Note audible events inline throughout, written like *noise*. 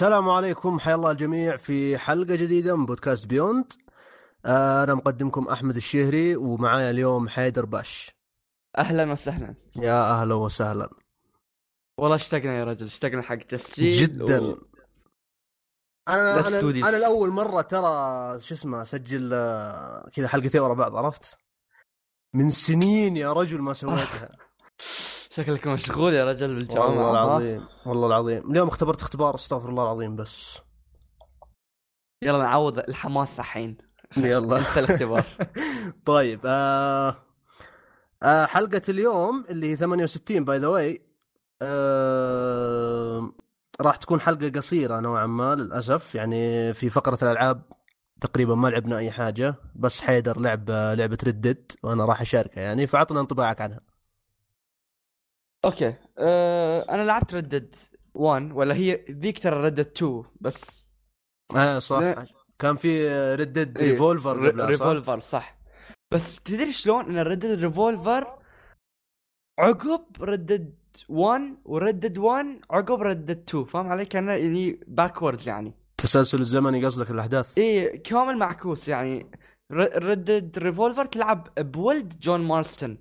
السلام عليكم حيا الله الجميع في حلقة جديدة من بودكاست بيوند آه، أنا مقدمكم أحمد الشهري ومعايا اليوم حيدر باش. أهلا وسهلا. يا أهلا وسهلا. والله اشتقنا يا رجل اشتقنا حق تسجيل جدا. و... أنا أنا. أنا الأول مرة ترى شو اسمه أسجل آه، كذا حلقتين ورا بعض عرفت؟ من سنين يا رجل ما سويتها. شكلك مشغول يا رجل بالجامعة والله؟ العظيم والله العظيم. اليوم اختبرت اختبار استغفر الله العظيم بس. يلا نعوض الحماس الحين. يلا. انسى الاختبار. *laughs* طيب آه آه حلقة اليوم اللي هي 68 by the way راح تكون حلقة قصيرة نوعا ما للأسف. يعني في فقرة الألعاب تقريبا ما لعبنا أي حاجة بس حيدر لعب آه، لعبة Red Dead وأنا راح أشاركها يعني فعطنا انطباعك عنها. okay. أه... أنا لعبت Red Dead 1 ولا هي ذيك ترى Red Dead 2 بس آه صح. لا. كان في Red Dead إيه، Revolver ر- قبلها صح؟ Revolver صح. بس تدري شلون إن Red Dead Revolver عقب Red Dead 1 و Red Dead 1 عقب Red Dead 2 فاهم علي؟ كان يعني backwards يعني. التسلسل الزمني قصدك الأحداث؟ إيه كامل معكوس يعني. Red Dead Revolver تلعب بولد جون مارستون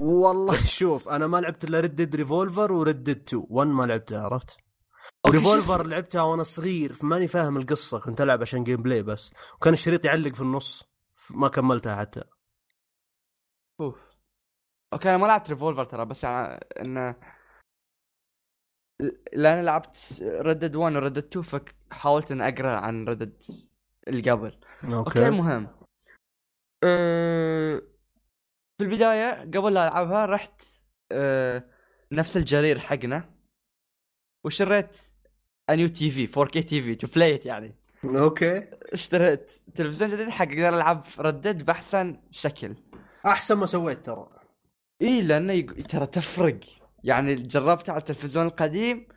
والله *laughs* شوف أنا ما لعبت إلا Red Dead Revolver و Red Dead 2 1 ما لعبتها عرفت؟ okay، Revolver لعبتها وأنا صغير فماني فاهم القصة كنت ألعب عشان gameplay بس. وكان الشريط يعلق في النص ما كملتها حتى. أوف. okay أنا ما لعبت Revolver ترى بس يعني انه لأن لعبت Red Dead 1 و Red Dead 2 فحاولت ان أقرأ عن Red Dead اللي قبل. okay, okay المهم. أه... في البداية قبل لا ألعبها رحت أه... نفس الـ grey حقنا وشريت a new TV 4K TV to play يعني. okay. اشتريت تلفزيون جديد حق أقدر ألعب ردد بأحسن شكل. أحسن ما سويت ترى. إي لأنه يق... ترى تفرق. يعني جربت على التلفزيون القديم.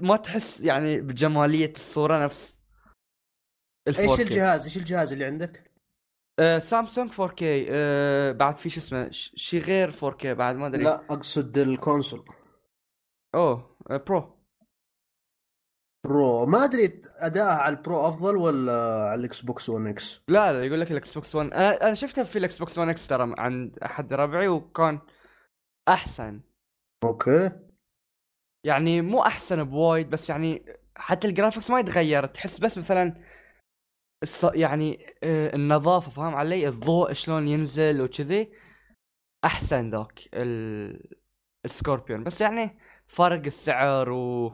ما تحس يعني بجمالية الصورة نفس إيش 4K. الجهاز؟ إيش الجهاز اللي عندك؟ آه سامسونج 4K آه بعد في شو اسمه شي غير 4K بعد ما أدري. لا أقصد ال console. أوه آه Pro. Pro. ما أدري اداءها على ال Pro أفضل ولا على ال Xbox One X؟ لا لا يقول لك ال Xbox One أنا أنا شفتها في ال Xbox One X ترى عند أحد ربعي وكان أحسن. okay. يعني مو أحسن بوايد بس يعني حتى ال graphics ما يتغير. تحس بس مثلا الص... يعني آه، النظافة فاهم علي؟ الضوء شلون ينزل وكذي. أحسن ذاك ال... ال Scorpio. بس يعني فرق السعر و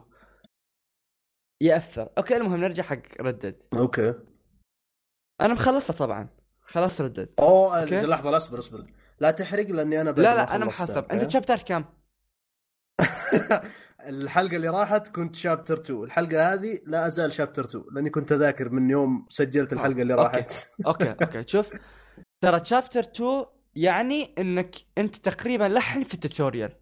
يأثر. okay المهم نرجع حق ردد okay. أنا مخلصها طبعا. خلاص ردد أوه. لحظة لا اصبر اصبر لا تحرق لأني أنا لا لا أنا محسب okay؟ أنت chapter كم؟ *laughs* الحلقة اللي راحت كنت chapter 2 الحلقة هذه لا أزال chapter 2 لأني كنت أذاكر من يوم سجلت الحلقة اللي okay. راحت. okay *laughs* okay. شوف ترى chapter 2 يعني إنك أنت تقريبا لحن في ال tutorial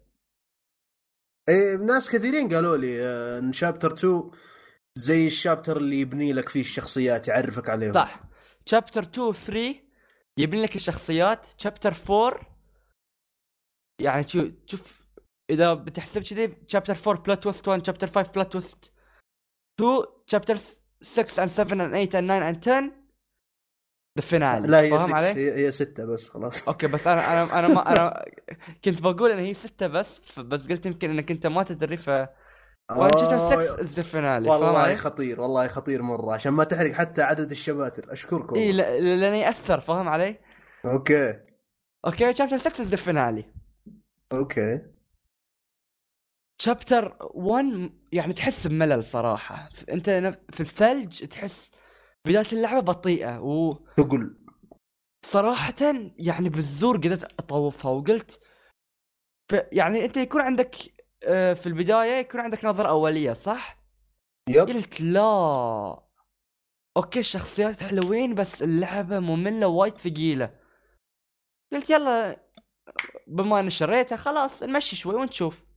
إيه ناس كثيرين قالوا لي آه، إن chapter 2 زي ال chapter اللي يبني لك فيه الشخصيات يعرفك عليهم. صح. chapter 2 3 يبني لك الشخصيات chapter 4 يعني شو شوف إذا بتحسب كذي chapter 4 plot twist 1 chapter 5 plot twist 2 chapter 6 and 7 and 8 and 9 and 10 the finale لا هي فاهم 6 علي؟ هي, هي 6 بس خلاص okay بس أنا أنا أنا ما أنا *laughs* كنت بقول إن هي ستة بس ف- بس قلت يمكن إنك أنت ما تدري ف 6 فاهم والله علي؟ خطير والله خطير مرة عشان ما تحرق حتى عدد الشباتر أشكركم إي لا- لأنه يأثر فاهم علي؟ okay okay chapter 6 is the finale okay chapter 1 يعني تحس بملل صراحة. انت في الثلج تحس بداية اللعبة بطيئة وصراحة ثقل يعني بالزور قدرت أطوفها وقلت ف يعني انت يكون عندك آه، في البداية يكون عندك نظرة أولية صح؟ yep. قلت لا. okay الشخصيات حلوين بس اللعبة مملة وايد ثقيلة. قلت يلا بما إني شريتها خلاص نمشي شوي ونشوف.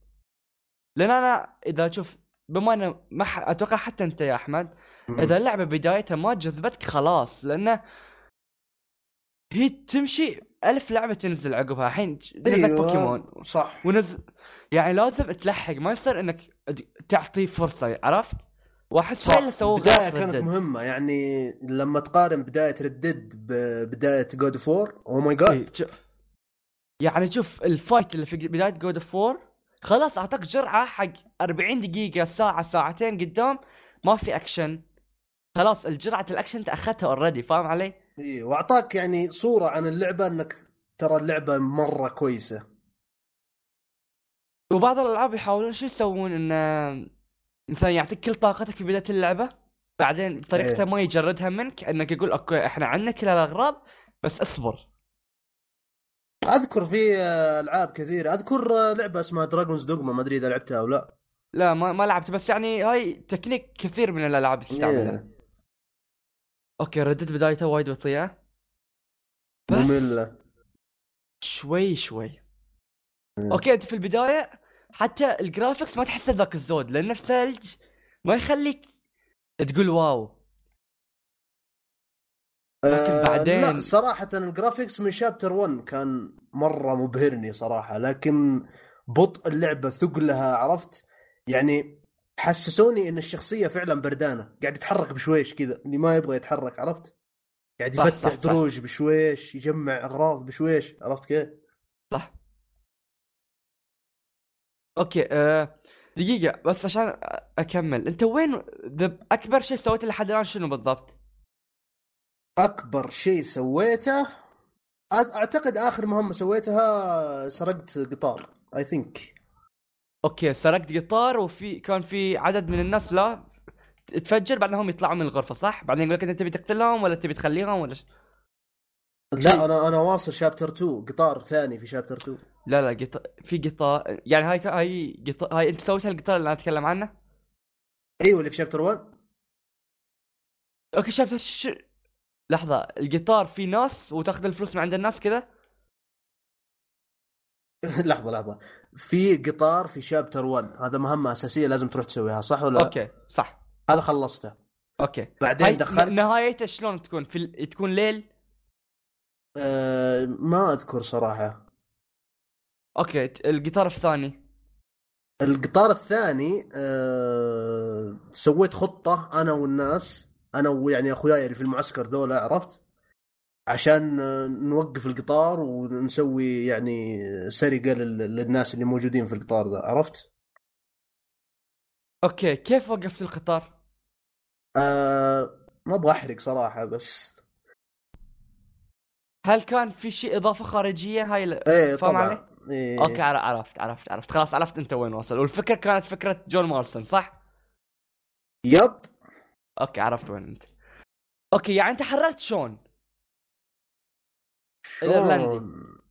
لأن أنا إذا شوف بما إنه ما ح... أتوقع حتى أنت يا أحمد إذا اللعبة بدايتها ما جذبتك خلاص لأنه هي تمشي ألف لعبة تنزل عقبها. الحين نزلت أيوه بوكيمون. صح. ونزل يعني لازم تلحق. ما يصير إنك تعطيه فرصة عرفت؟ وأحس هاي اللي سووه البدايه كانت dead. مهمة. يعني لما تقارن بداية ردد ببدايه God of War my God يعني شوف ال fight اللي في بداية God of War خلاص أعطاك جرعة حق 40 دقيقة ساعة ساعتين قدام ما في أكشن خلاص الجرعة الأكشن أنت أخذتها already فاهم علي؟ إي وأعطاك يعني صورة عن اللعبة إنك ترى اللعبة مرة كويسة وبعض الألعاب يحاولون شو يسوون انه مثلا يعطيك كل طاقتك في بداية اللعبة بعدين بطريقته إيه. ما يجردها منك إنك يقول okay إحنا عندنا كل الاغراض بس اصبر أذكر في آه، ألعاب كثيرة. أذكر آه، لعبة اسمها Dragon's Dogma ما أدري إذا لعبتها أو لا. لا ما ما لعبت بس يعني هاي تكنيك كثير من الألعاب تستعملها. إيه. okay ردد بدايته وايد بطيئة. بس مملة. شوي شوي. إيه. okay أنت في البداية حتى ال graphics ما تحس ذاك الزود لأن الثلج ما يخليك تقول wow. لكن آه، بعدين- لا صراحة ال graphics من chapter 1 كان مرة مبهرني صراحة لكن بطء اللعبة ثقلها عرفت يعني حسسوني إن الشخصية فعلا بردانة قاعد يتحرك بشويش كذا اللي ما يبغى يتحرك عرفت قاعد يفتح. دروج بشويش يجمع أغراض بشويش عرفت كيف؟ صح okay آه دقيقة بس عشان أكمل أنت وين أكبر شيء سويته لحد الآن شنو بالضبط؟ أكبر شيء سويته أعتقد آخر مهمة سويتها سرقت قطار I think okay سرقت قطار وفي كان في عدد من الناس لا تفجر بعدين هم يطلعوا من الغرفة صح؟ بعدين يقول لك أنت تبي تقتلهم ولا تبي تخليهم ولا ش... لا أنا أنا واصل chapter 2 قطار ثاني في chapter 2 لا لا قطار في قطار يعني هاي هاي قطار هاي أنت سويت هالقطار اللي أنا أتكلم عنه؟ أيوه اللي في chapter 1 okay شفت ش... لحظة القطار في ناس وتاخذ الفلوس من عند الناس كذا؟ *laughs* لحظة لحظة. في قطار في chapter 1 هذا مهمة أساسية لازم تروح تسويها صح ولا لا؟ okay صح. هذا خلصته. okay. بعدين دخلت نهايته شلون تكون؟ في ال- تكون ليل؟ آه ما أذكر صراحة. okay القطار الثاني. القطار الثاني آه سويت خطة أنا والناس. أنا ويعني أخوياي اللي في المعسكر ذولا عرفت عشان نوقف القطار ونسوي يعني سرقة لل- للناس اللي موجودين في القطار ذا عرفت؟ okay كيف وقفت القطار؟ آه ما أبغى أحرق صراحة بس هل كان في شيء إضافة خارجية هاي. إيه فاهم طبعا علي؟ إيه. okay عر- عرفت عرفت عرفت خلاص عرفت أنت وين واصل والفكرة كانت فكرة جون مارستون صح؟ yep okay عرفت وين أنت. okay يعني أنت حررت شون؟ الإيرلندي. شون؟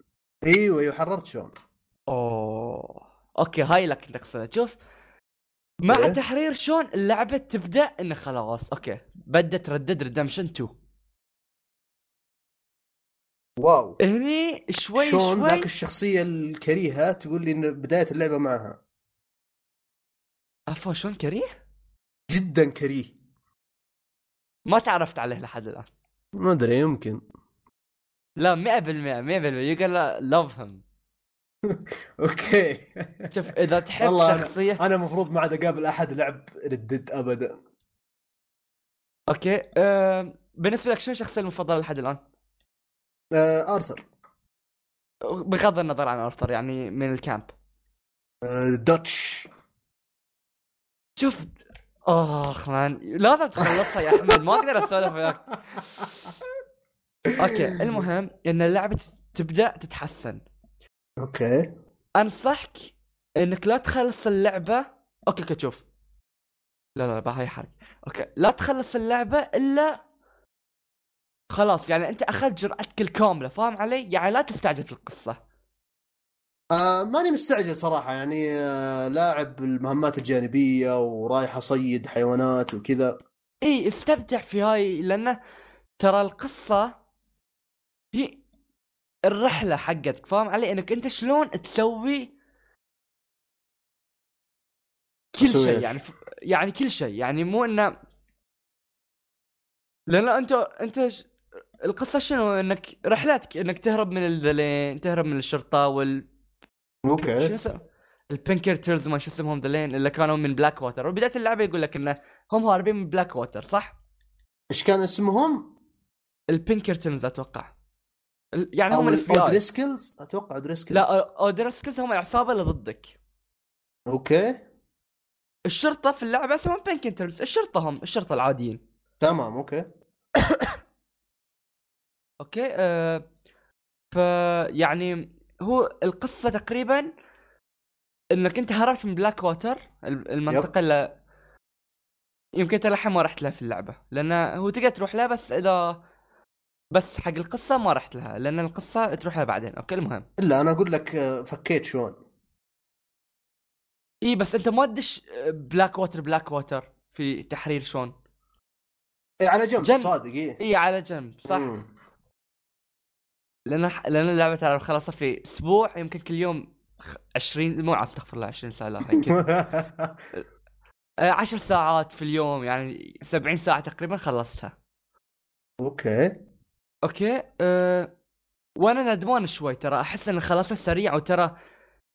إيوه إيوه حررت شون أوه. okay هاي لك أنت قصدها شوف مع إيه؟ تحرير شون اللعبة تبدأ إنه خلاص. okay بدت Red Dead Redemption 2 wow. هني شوي شون شوي ذاك الشخصية الكريهة تقول لي ان بداية اللعبة معها. عفوا شلون كريه؟ جدا كريه. ما تعرفت عليه لحد الآن. ما أدري يمكن. لا 100% 100% you gonna love him okay. شوف إذا تحب والله شخصيه أنا المفروض ما عاد أقابل أحد لعب Red Dead ابدا. okay أه... بالنسبة لك شنو الشخصية المفضلة لحد الآن؟ آه آرثر. بغض النظر عن آرثر يعني من ال camp. آه دوتش شوف آخ man لازم تخلصها يا أحمد ما أقدر أسولف وياك. okay المهم إن اللعبة تبدأ تتحسن. okay. أنصحك إنك لا تخلص اللعبة. okay okay شوف. لا لا لا هاي حرق. okay لا تخلص اللعبة إلا خلاص يعني أنت أخذت جرعتك الكاملة فاهم علي؟ يعني لا تستعجل في القصة. آه ماني مستعجل صراحة يعني آه لاعب المهمات الجانبية ورايح أصيد حيوانات وكذا. إي استمتع في هاي لأنه ترى القصة هي الرحلة حقتك فاهم علي؟ إنك أنت شلون تسوي كل شيء؟ يعني ف... يعني كل شيء يعني مو إنه لأن أنت أنت ش- القصة شنو؟ إنك رحلاتك إنك تهرب من الذلين تهرب من الشرطة وال شو أوكي اسمه البنكرترز ما شو اسمهم ذلين اللي كانوا من بلاك ووتر وبداية اللعبة يقول لك انه هم هاربين من بلاك ووتر صح؟ إيش كان اسمهم؟ البنكرتنز أتوقع. يعني هم الاف بي اي اودريسكلز أتوقع اودريسكلز لا اودرسكلز هم العصابة اللي ضدك. أوكي. الشرطة في اللعبة اسمهم بنكرترز الشرطة هم الشرطة العاديين. تمام okay. *coughs* okay آه ف يعني هو القصة تقريبا إنك أنت هربت من بلاك ووتر ال- المنطقة اللي يمكن أنت ما رحت لها في اللعبة. لأن هو تقدر تروح لها بس إذا بس حق القصة ما رحت لها. لأن القصة تروح لها بعدين. okay المهم. إلا أنا أقول لك آه، فكيت شون. إي بس أنت ما تدش بلاك ووتر بلاك ووتر في تحرير شون. إي على جنب جنب. صادق إي. إي على جنب صح. مم. لأن لأن اللعبة تعرف خلصها في أسبوع يمكن كل يوم خ- 20 مو استغفر الله 20 ساعة لا يمكن *laughs* آه، 10 ساعات في اليوم يعني 70 ساعة تقريبا خلصتها. okay. okay؟ أه وأنا ندمان شوي ترى أحس إن خلصتها سريع وترى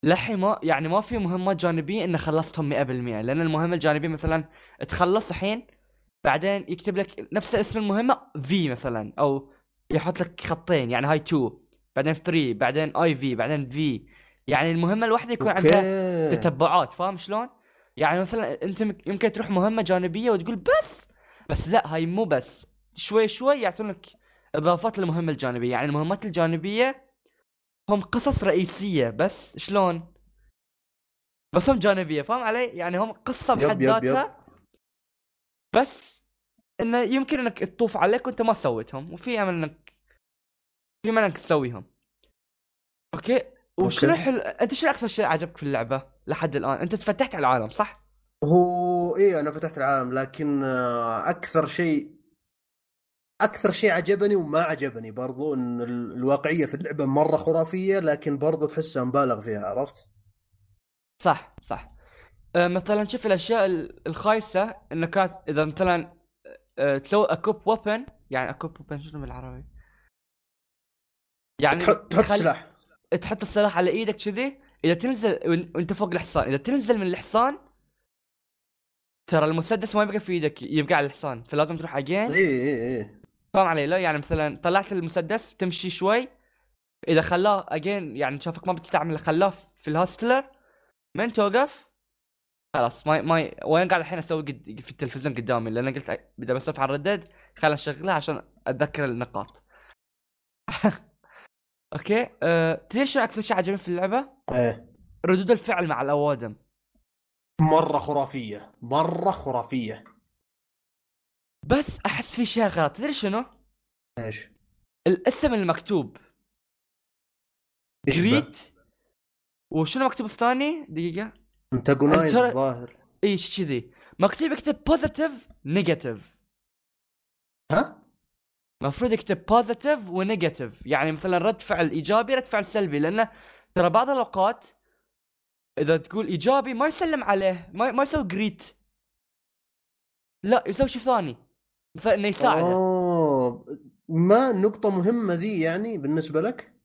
لحين ما يعني ما في مهمات جانبية إن خلصتهم 100% لأن المهمة الجانبية مثلا تخلص الحين بعدين يكتب لك نفس اسم المهمة في مثلا أو يحط لك خطين يعني هاي 2 بعدين 3 بعدين اي في بعدين في يعني المهمة الواحدة يكون عندها تتبعات فاهم شلون؟ يعني مثلا أنت مك- يمكن تروح مهمة جانبية وتقول بس بس لا هاي مو بس شوي شوي يعطونك إضافات للمهمة الجانبية يعني المهمات الجانبية هم قصص رئيسية بس شلون؟ بس هم جانبية فاهم علي؟ يعني هم قصة بحد ذاتها بس إنه يمكن إنك تطوف عليك وأنت ما سويتهم وفي أمل انك في أمل إنك تسويهم. أوكي؟ وشنو. حلو أنت شنو أكثر شيء عجبك في اللعبة لحد الآن؟ أنت تفتحت على العالم صح؟ هو إيه أنا فتحت العالم لكن آه، أكثر شيء أكثر شيء عجبني وما عجبني برضو إن ال- الواقعية في اللعبة مرة خرافية لكن برضو تحسها مبالغ فيها عرفت؟ صح صح أه مثلا شوف الأشياء ال- الخايسة انك كانت إذا مثلا تسوي اكوب ويبن يعني اكوب ويبن شنو بالعربي؟ يعني تحط تحط سلاح. تحط السلاح على إيدك كذي. إذا تنزل وإنت فوق الحصان. إذا تنزل من الحصان ترى المسدس ما يبقى في إيدك يبقى على الحصان. فلازم تروح again إيه إيه إيه. فاهم علي لا يعني مثلا طلعت المسدس تمشي شوي. إذا خلاه again يعني شافك ما بتستعمل خلاه في ال holster. من توقف؟ خلاص ما ما وين قاعد الحين أسوي قد في التلفزيون قدامي لأن قلت بدي بسولف عن Red Dead خل اشغلها عشان أتذكر النقاط. *laughs* okay؟ أه... تدري شنو أكثر شيء عجبني في اللعبة؟ إيه. ردود الفعل مع الأوادم. مرة خرافية. مرة خرافية. بس أحس في شيء غلط. تدري شنو؟ إيش؟ الاسم المكتوب. greet وشنو مكتوب الثاني؟ دقيقة. antagonize الظاهر اي ش- كذي؟ مكتوب يكتب positive negative ها؟ المفروض يكتب positive و negative يعني مثلا رد فعل إيجابي رد فعل سلبي. لأنه ترى بعض الأوقات إذا تقول إيجابي ما يسلم عليه ما, ما يسوي greet لا يسوي شيء ثاني. مثلا إنه يساعده. أوه. ما نقطة مهمة ذي يعني بالنسبة لك؟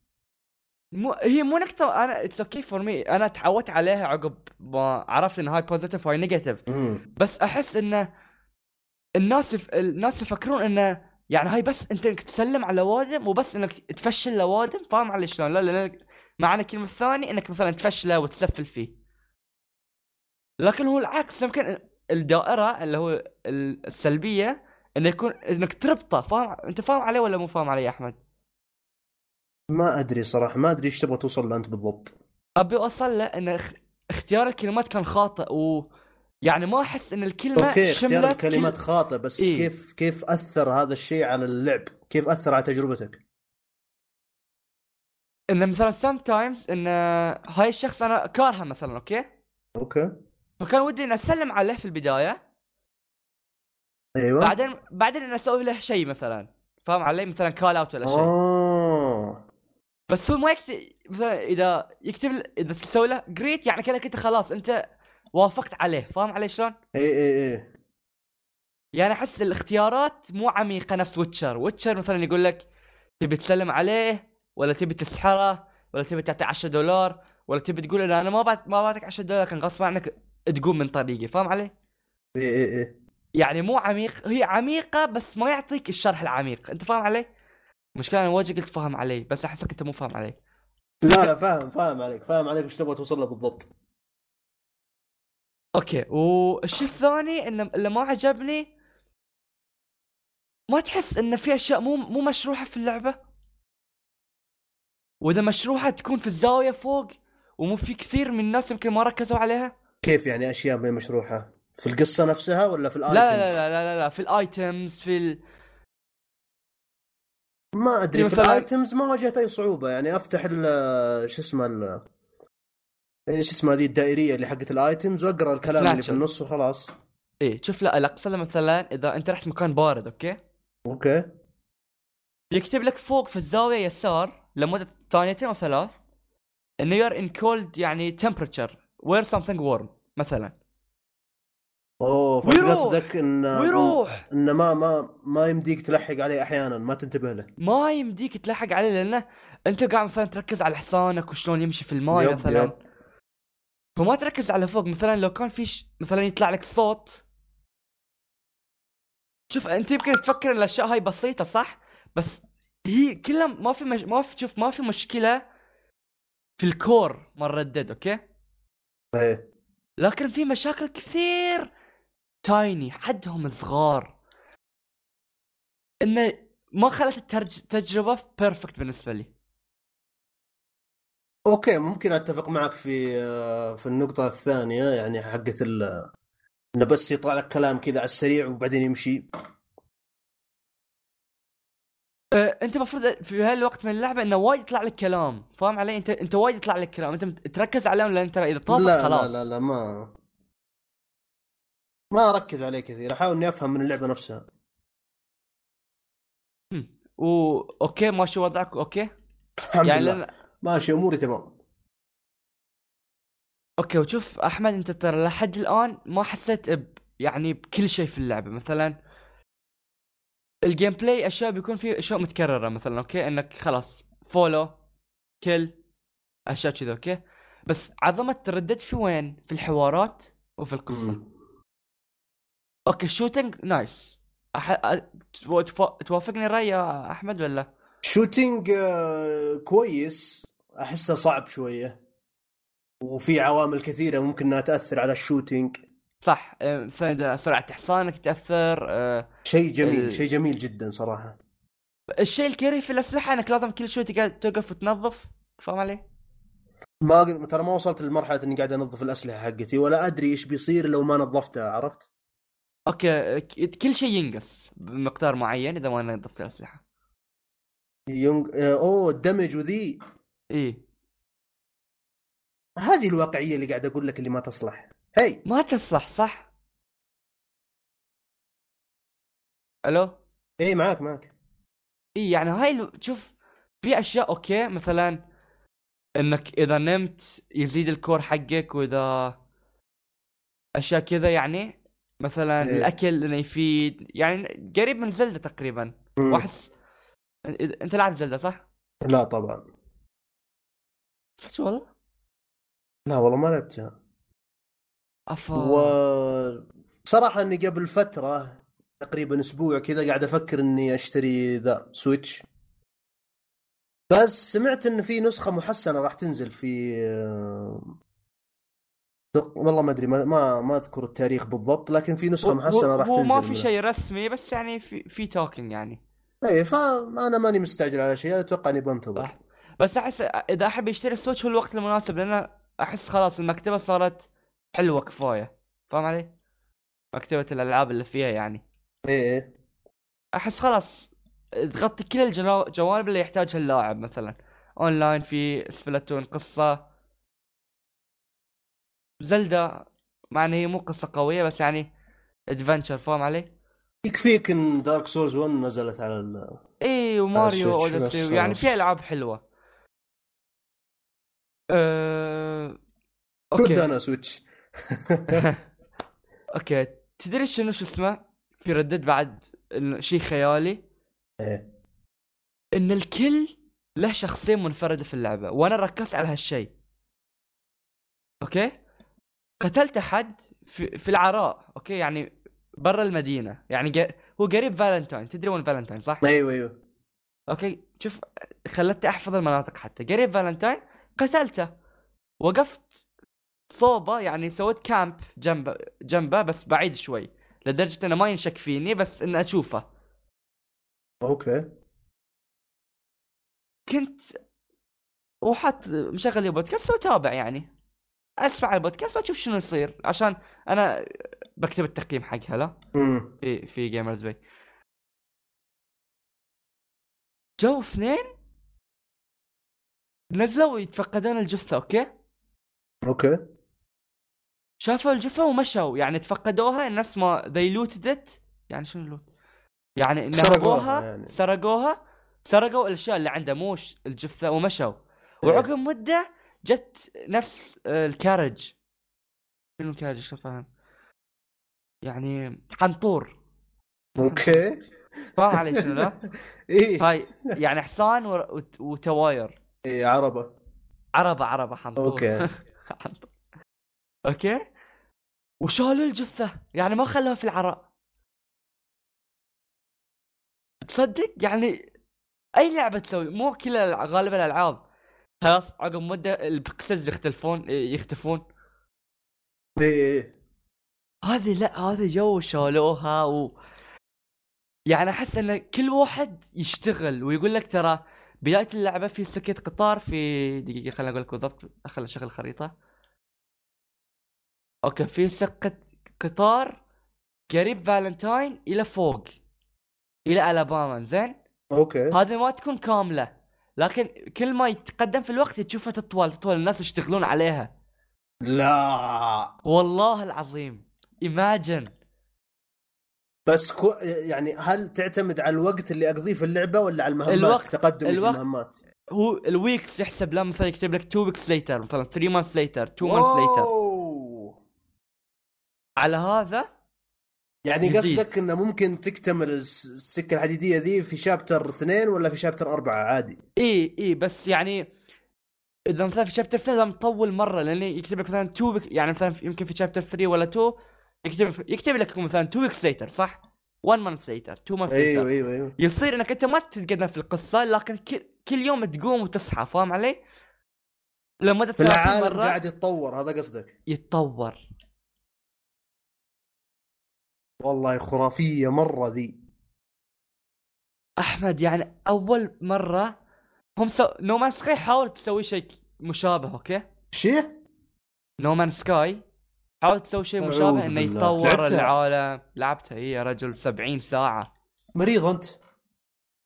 مو هي مو نقطة أنا it's okay for me أنا تعودت عليها عقب ما عرفت ان هاي positive وهاي negative بس أحس إنه الناس يف... الناس يفكرون إنه يعني هاي بس أنت إنك تسلم على وادم وبس إنك تفشل لوادم فاهم علي شلون؟ لا لا لا معنى الكلمة الثانية إنك مثلا تفشله وتسفل فيه. لكن هو العكس يمكن الدائرة اللي هو السلبية إنه يكون إنك تربطه فاهم أنت فاهم علي ولا مو فاهم علي يا أحمد؟ ما أدري صراحة ما أدري إيش تبغى توصل له أنت بالضبط. أبي أوصل له إن اخ... اختيار الكلمات كان خاطئ و يعني ما أحس إن الكلمة أوكي اختيار الكلمات كل... خاطئ بس إيه. كيف كيف أثر هذا الشيء على اللعب؟ كيف أثر على تجربتك؟ إن مثلا sometimes إن هاي الشخص أنا كارهه مثلا okay؟ okay. فكان ودي إني أسلم عليه في البداية. أيوه. بعدين بعدين أسوي له شيء مثلا. فاهم علي؟ مثلا call out ولا شيء. اوه بس هو ما يكتب مثلا إذا يكتب إذا تسوي له greet يعني كذا انت خلاص أنت وافقت عليه فاهم علي شلون؟ اي اي اي يعني أحس الاختيارات مو عميقة نفس Witcher Witcher مثلا يقول لك تبي تسلم عليه ولا تبي تسحره ولا تبي تعطيه 10 دولار ولا تبي تقول له أنا ما بعت ما بعطيك 10 دولار لكن غصب عنك تقوم من طريقي فاهم علي؟ إيه إيه إيه يعني مو عميق هي عميقة بس ما يعطيك الشرح العميق أنت فاهم علي؟ المشكلة أنا واجد قلت فاهم علي بس أحسك أنت مو فاهم علي. لا لا فاهم فاهم عليك فاهم عليك وش تبغى توصل له بالضبط. okay والشيء الثاني انه اللي ما عجبني ما تحس إن في أشياء مو مو مشروحة في اللعبة؟ وإذا مشروحة تكون في الزاوية فوق ومو في كثير من الناس يمكن ما ركزوا عليها؟ كيف يعني أشياء غير مشروحة؟ في القصة نفسها ولا في لا ال items لا لا لا لا, لا في ال items في ال... ما أدري في مثلاً- ال items ما واجهت أي صعوبة يعني أفتح ال شو اسمه ال إيش اسمها ذي الدائرية اللي حقت ال items وأقرأ الكلام اللي في. النص وخلاص. إيه شوف لا أقصد مثلا إذا أنت رحت مكان بارد okay؟ okay. يكتب لك فوق في الزاوية يسار لمدة ثانيتين أو ثلاث انه you're in cold يعني temperature wear something warm مثلا. أوه فانت ويروح. قصدك إن ويروح. إن ما ما ما يمديك تلحق عليه أحيانا ما تنتبه له. ما يمديك تلحق عليه لأنه أنت قاعد مثلا تركز على حصانك وشلون يمشي في الماء yep، مثلا. yep. فما تركز على فوق مثلا لو كان في ش... مثلا يطلع لك صوت. شوف أنت يمكن تفكر إن الأشياء هاي بسيطة صح؟ بس هي كلها ما في مش... ما في شوف ما في مشكلة في ال core مال Red Dead okay؟ إيه. لكن في مشاكل كثير. tiny حدهم صغار. إنه ما خلت. التجربه perfect بالنسبة لي. okay ممكن أتفق معك في آه، في النقطة الثانية يعني حقت ال إنه بس يطلع لك كلام كذا على السريع وبعدين يمشي. أه، أنت المفروض في هالوقت من اللعبة إنه وايد يطلع لك كلام فاهم علي؟ أنت أنت وايد يطلع لك كلام أنت تركز عليهم لأن ترى إذا لا خلاص. لا لا لا ما ما اركز عليه كثير أحاول إني أفهم من اللعبة نفسها. و okay ماشي وضعك okay. الحمد يعني لله. لأن... ماشي أموري تمام. okay وشوف أحمد أنت ترى لحد الآن ما حسيت ب... يعني بكل شيء في اللعبة. مثلا ال gameplay أشياء بيكون فيه أشياء متكررة. مثلا okay إنك خلاص follow كل أشياء كذا okay. بس عظمة Red Dead في وين؟ في الحوارات وفي القصة. مم. okay ال shooting nice أح... توافقني الرأي يا أحمد ولا؟ shooting آه، كويس. أحسه صعب شوية. وفي عوامل كثيرة ممكن إنها تأثر على ال shooting صح. آه، مثلا سرعة حصانك تأثر آه، شيء جميل ال- شيء جميل جدا صراحة. الشيء الكريه في الأسلحة إنك لازم كل شوي توقف وتنظف. فاهم علي؟ ما ترى ما وصلت لمرحلة إني قاعد أنظف الأسلحة حقتي ولا أدري إيش بيصير لو ما نظفتها عرفت؟ أوكي كل شيء ينقص بمقدار معين إذا ما نظفت الأسلحة. آه، أوه الدمج وذي إيه هذه الواقعية اللي قاعد أقول لك اللي ما تصلح هي ما تصلح صح؟ ألو؟ إيه معاك معاك إيه يعني هاي شوف في أشياء أوكي مثلا إنك إذا نمت يزيد الكور حقك وإذا أشياء كذا يعني مثلا إيه. الأكل إنه يفيد يعني قريب من زلدة تقريبا. واحس أنت لعبت زلدة صح؟ لا طبعا صدق والله؟ لا والله ما لعبتها أفا و صراحة إني قبل فترة تقريبا أسبوع كذا قاعد أفكر إني أشتري ذا Switch بس سمعت إن في نسخة محسنة راح تنزل في آه، والله ما أدري ما ما, ما أذكر التاريخ بالضبط لكن في نسخة محسنه راح تنزل ما في. شيء رسمي بس يعني في في توكن يعني. إيه فأنا ماني مستعجل على شيء أتوقع إني بنتظر. صح. بس أحس إذا أحد يشتري ال Switch هو الوقت المناسب لأن أحس خلاص المكتبة صارت حلوة كفاية. فاهم علي؟ مكتبة الألعاب اللي فيها يعني. إيه إيه. أحس خلاص تغطي كل الجوانب اللي يحتاجها اللاعب مثلا. أونلاين في Splatoon قصة. Zelda مع ان هي مو قصة قوية بس يعني adventure فاهم علي؟ يكفيك إن Dark Souls 1 نزلت على ال... إي و Mario Odyssey يعني. في ألعاب حلوة. أه... رد okay أنا Switch *laughs* okay. تدري شنو شو اسمه؟ في Red Dead بعد شيء خيالي. إيه. إن الكل له شخصية منفردة في اللعبة وأنا ركزت على هالشيء okay؟ قتلت احد في, في العراء okay؟ يعني برا المدينة. يعني. هو قريب فالنتاين تدري وين فالنتاين صح؟ أيوه أيوه. okay؟ شوف خلتني أحفظ المناطق حتى. قريب فالنتاين قتلته. وقفت صوبة يعني سويت camp جنبه جنبه بس بعيد شوي لدرجة إنه ما ينشك فيني بس إني أشوفه. okay. كنت وحط مشغل بودكاست واتابع يعني. اسمع البودكاست وأشوف شنو يصير. عشان أنا بكتب التقييم حقها لا؟ في في Gamers بي جو اثنين نزلوا يتفقدون الجثة okay؟ okay. شافوا الجثة ومشوا. يعني تفقدوها نفس ما they looted it. يعني شنو loot يعني سرقوها يعني. سرقوها سرقوا الأشياء اللي عنده مو ش- الجثة ومشوا. إيه. وعقب مدة جت نفس آه، ال carriage. شنو ال carriage؟ شو فاهم؟ يعني حنطور. okay. *laughs* فاهم علي شنو لا؟ *laughs* إيه. هاي يعني حصان وتواير. إيه عربة. عربة عربة حنطور. *laughs* حنطور. okay؟ وشالوا الجثة. يعني ما خلوها في العراء. تصدق؟ يعني أي لعبة تسوي؟ مو كل غالبا الألعاب. خلاص عقب مدة ال pixels يختلفون يختفون. إيه إيه هذه لا هذا جو شالوها و يعني أحس إن كل واحد يشتغل ويقول لك ترى بداية اللعبة في سكه قطار في دقيقة خليني أقول لك بالضبط خليني أشغل الخريطة. okay في سكه قطار قريب فالنتاين إلى فوق إلى ألاباما زين؟ okay. هذه ما تكون كاملة. لكن كل ما يتقدم في الوقت تشوفها تطول تطول. الناس يشتغلون عليها. لا. والله العظيم. imagine بس كو يعني هل تعتمد على الوقت اللي أقضيه في اللعبة ولا على المهمات؟ الوقت- تقدم الوقت- في المهمات. هو ال weeks يحسب له مثلا يكتب لك 2 weeks later مثلا 3 months later 2 months later. على هذا يعني يزيد. قصدك إنه ممكن تكتمل الس- السكة الحديدية ذي في chapter اثنين ولا في chapter أربعة عادي إي إي بس يعني إذا مثلا في chapter 3 مطول مرة لأن يكتب لك مثلا 2 week يعني مثلا يمكن في chapter 3 ولا 2 يكتب يكتب لك مثلا 2 weeks later صح؟ 1 month later 2 month أيوه later أيوه أيوه يصير إنك أنت ما تتقدم في القصة لكن كل, كل يوم تقوم وتصحى فاهم علي؟ لمده في 30 العالم قاعد يتطور هذا قصدك يتطور والله خرافية مرة ذي. أحمد يعني أول مرة هم سو... No Man's Sky حاولت تسوي شيء مشابه okay؟ شيء؟ No Man's Sky حاولت تسوي شيء مشابه إنه. يتطور لعبتها؟ العالم. لعبتها هي يا رجل 70 ساعة. مريض أنت.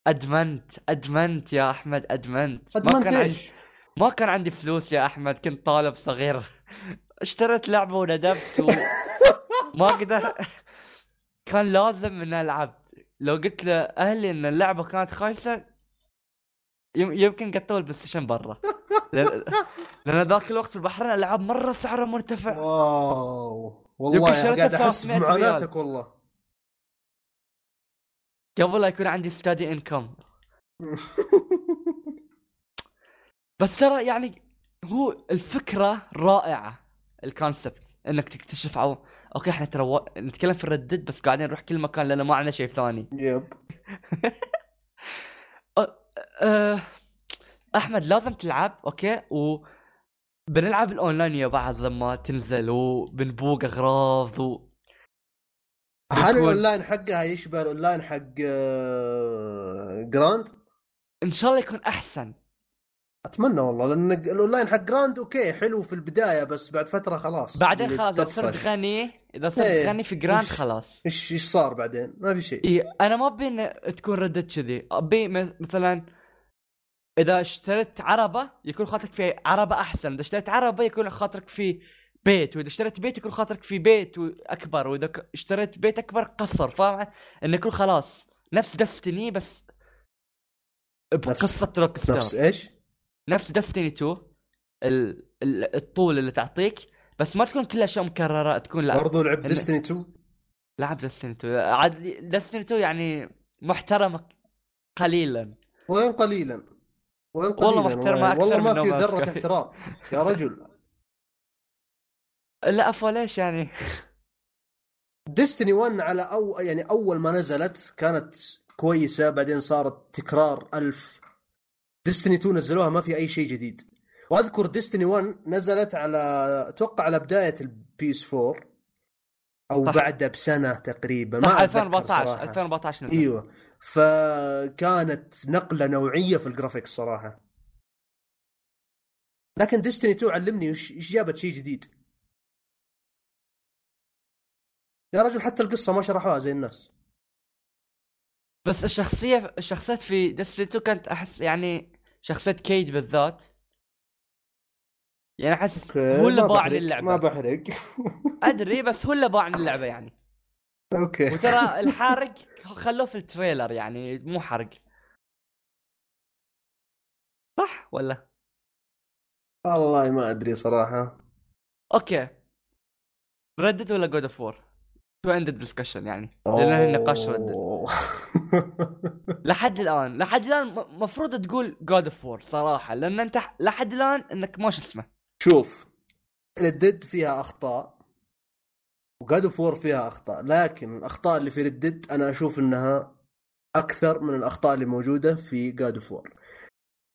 أدمنت أدمنت يا أحمد أدمنت. ما أدمنت كان عندي إيش؟ ما كان عندي فلوس يا أحمد كنت طالب صغير. *laughs* اشتريت لعبة وندمت وما *laughs* أقدر كان لازم ان ألعب. لو قلت لأهلي إن اللعبة كانت خايسة يم- يمكن قطوا ال PlayStation برا. لأن ذاك الوقت في البحرين الألعاب مرة سعرها مرتفع. wow. والله قاعد أحس 300 بمعاناتك والله. قبل لا يكون عندي steady income. *laughs* بس ترى يعني هو الفكرة رائعة. ال concept إنك تكتشف عو... okay إحنا ترى و... نتكلم في ال Red Dead بس قاعدين نروح كل مكان لأن ما عندنا شيء ثاني yep. *laughs* أحمد لازم تلعب okay و بنلعب الأونلاين يا بعض لما تنزل وبنبوق أغراض و... هل الأونلاين حقها يشبه الأونلاين حق آه، Grand؟ إن شاء الله يكون أحسن أتمنى والله لأن الأونلاين حق Grand okay حلو في البداية بس بعد فترة خلاص. بعدين خلاص إذا. صرت غني إذا صرت إيه. غني في Grand خلاص. إيش إيش صار بعدين؟ ما في شيء. إي أنا ما أبي تكون Red Dead كذي. أبي مثلا إذا اشتريت عربة يكون خاطرك في عربة أحسن. إذا اشتريت عربة يكون خاطرك في بيت. وإذا اشتريت بيت يكون خاطرك في بيت أكبر. وإذا اشتريت بيت أكبر قصر. فاهم؟ انه يكون خلاص. نفس دستني بس بقصة روك ستار نفس إيش؟ نفس دستني 2 ال... ال... الطول اللي تعطيك بس ما تكون كل أشياء مكررة تكون لا برضو لعب إن- ديستني 2 لعب دستني 2 عاد دستني 2 يعني محترمة قليلا. وين قليلا؟ وين قليلا؟ والله محترمة أكثر والله ما في ذرة. احترام. يا رجل. *laughs* لا افا ليش يعني؟ Destiny 1 على أو يعني أول ما نزلت كانت كويسة بعدين صارت تكرار ألف Destiny 2 نزلوها ما في أي شيء جديد. وأذكر Destiny 1 نزلت على أتوقع على بداية ال PS 4 أو. بعدها بسنة تقريبا ما أتذكر 2014 صراحة. 2014 نزل. أيوه. فكانت نقلة نوعية في الجرافيكس صراحة. لكن ديستني 2 علمني وش إيش جابت شيء جديد. يا رجل حتى القصة ما شرحوها زي الناس. بس الشخصية الشخصيات في ديستني 2 كانت أحس يعني شخصية كيد بالذات. يعني أحس هو اللي باع بحرق، اللعبه ما بحرق. *laughs* أدري بس هو اللي باع اللعبه يعني. okay. وترى *laughs* الحارق خلوه في ال trailer يعني مو حرق. صح ولا؟ والله ما أدري صراحة. okay. Red Dead ولا God of War to end discussion يعني. لأن النقاش Red Dead أوه. *laughs* لحد الآن لحد الآن مفروض تقول God of War صراحة لأن أنت لحد الآن إنك ما شو اسمه. شوف Red Dead فيها أخطاء و God of War فيها أخطاء لكن الأخطاء اللي في Red Dead أنا أشوف إنها أكثر من الأخطاء اللي موجودة في God of War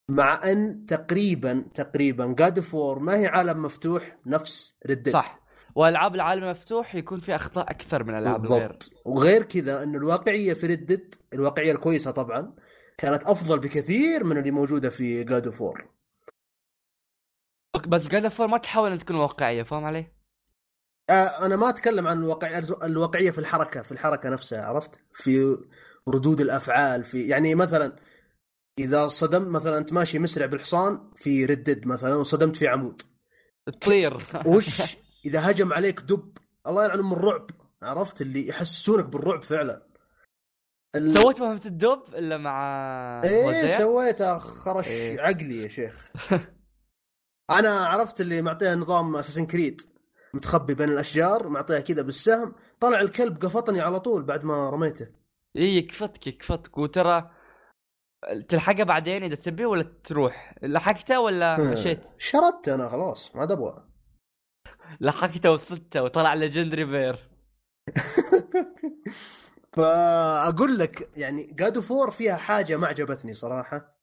مع أن تقريبا تقريبا God of War ما هي عالم مفتوح نفس Red Dead صح. والعاب العالم المفتوح يكون في أخطاء أكثر من العاب الغير بالضبط وغير كذا انه الواقعية في Red Dead الواقعية الكويسة طبعا كانت أفضل بكثير من اللي موجودة في God of War بس God of War ما تحاول ان تكون واقعية فاهم علي؟ آه، أنا ما أتكلم عن الواقع الواقعية في الحركة في الحركة نفسها عرفت؟ في ردود الأفعال في يعني مثلا إذا صدمت مثلا أنت ماشي مسرع بالحصان في Red Dead مثلا وصدمت في عمود. تطير. وش إذا هجم عليك دب الله يلعن ام الرعب عرفت؟ اللي يحسسونك بالرعب فعلا. ال- سويت مهمة الدب إلا مع إيه؟ سويتها خرش إيه. عقلي يا شيخ. *laughs* أنا عرفت اللي معطيها نظام Assassin's Creed متخبي بين الأشجار معطيها كذا بالسهم. طلع الكلب قفطني على طول بعد ما رميته. إي يكفتك يكفتك. وترى تلحقها بعدين إذا تبي ولا تروح؟ لحقته ولا مشيت؟ شردت أنا خلاص ما أبغى لحقته وصلته وطلع legendary bear *laughs* فأقول لك يعني God of War فيها حاجة ما عجبتني صراحة.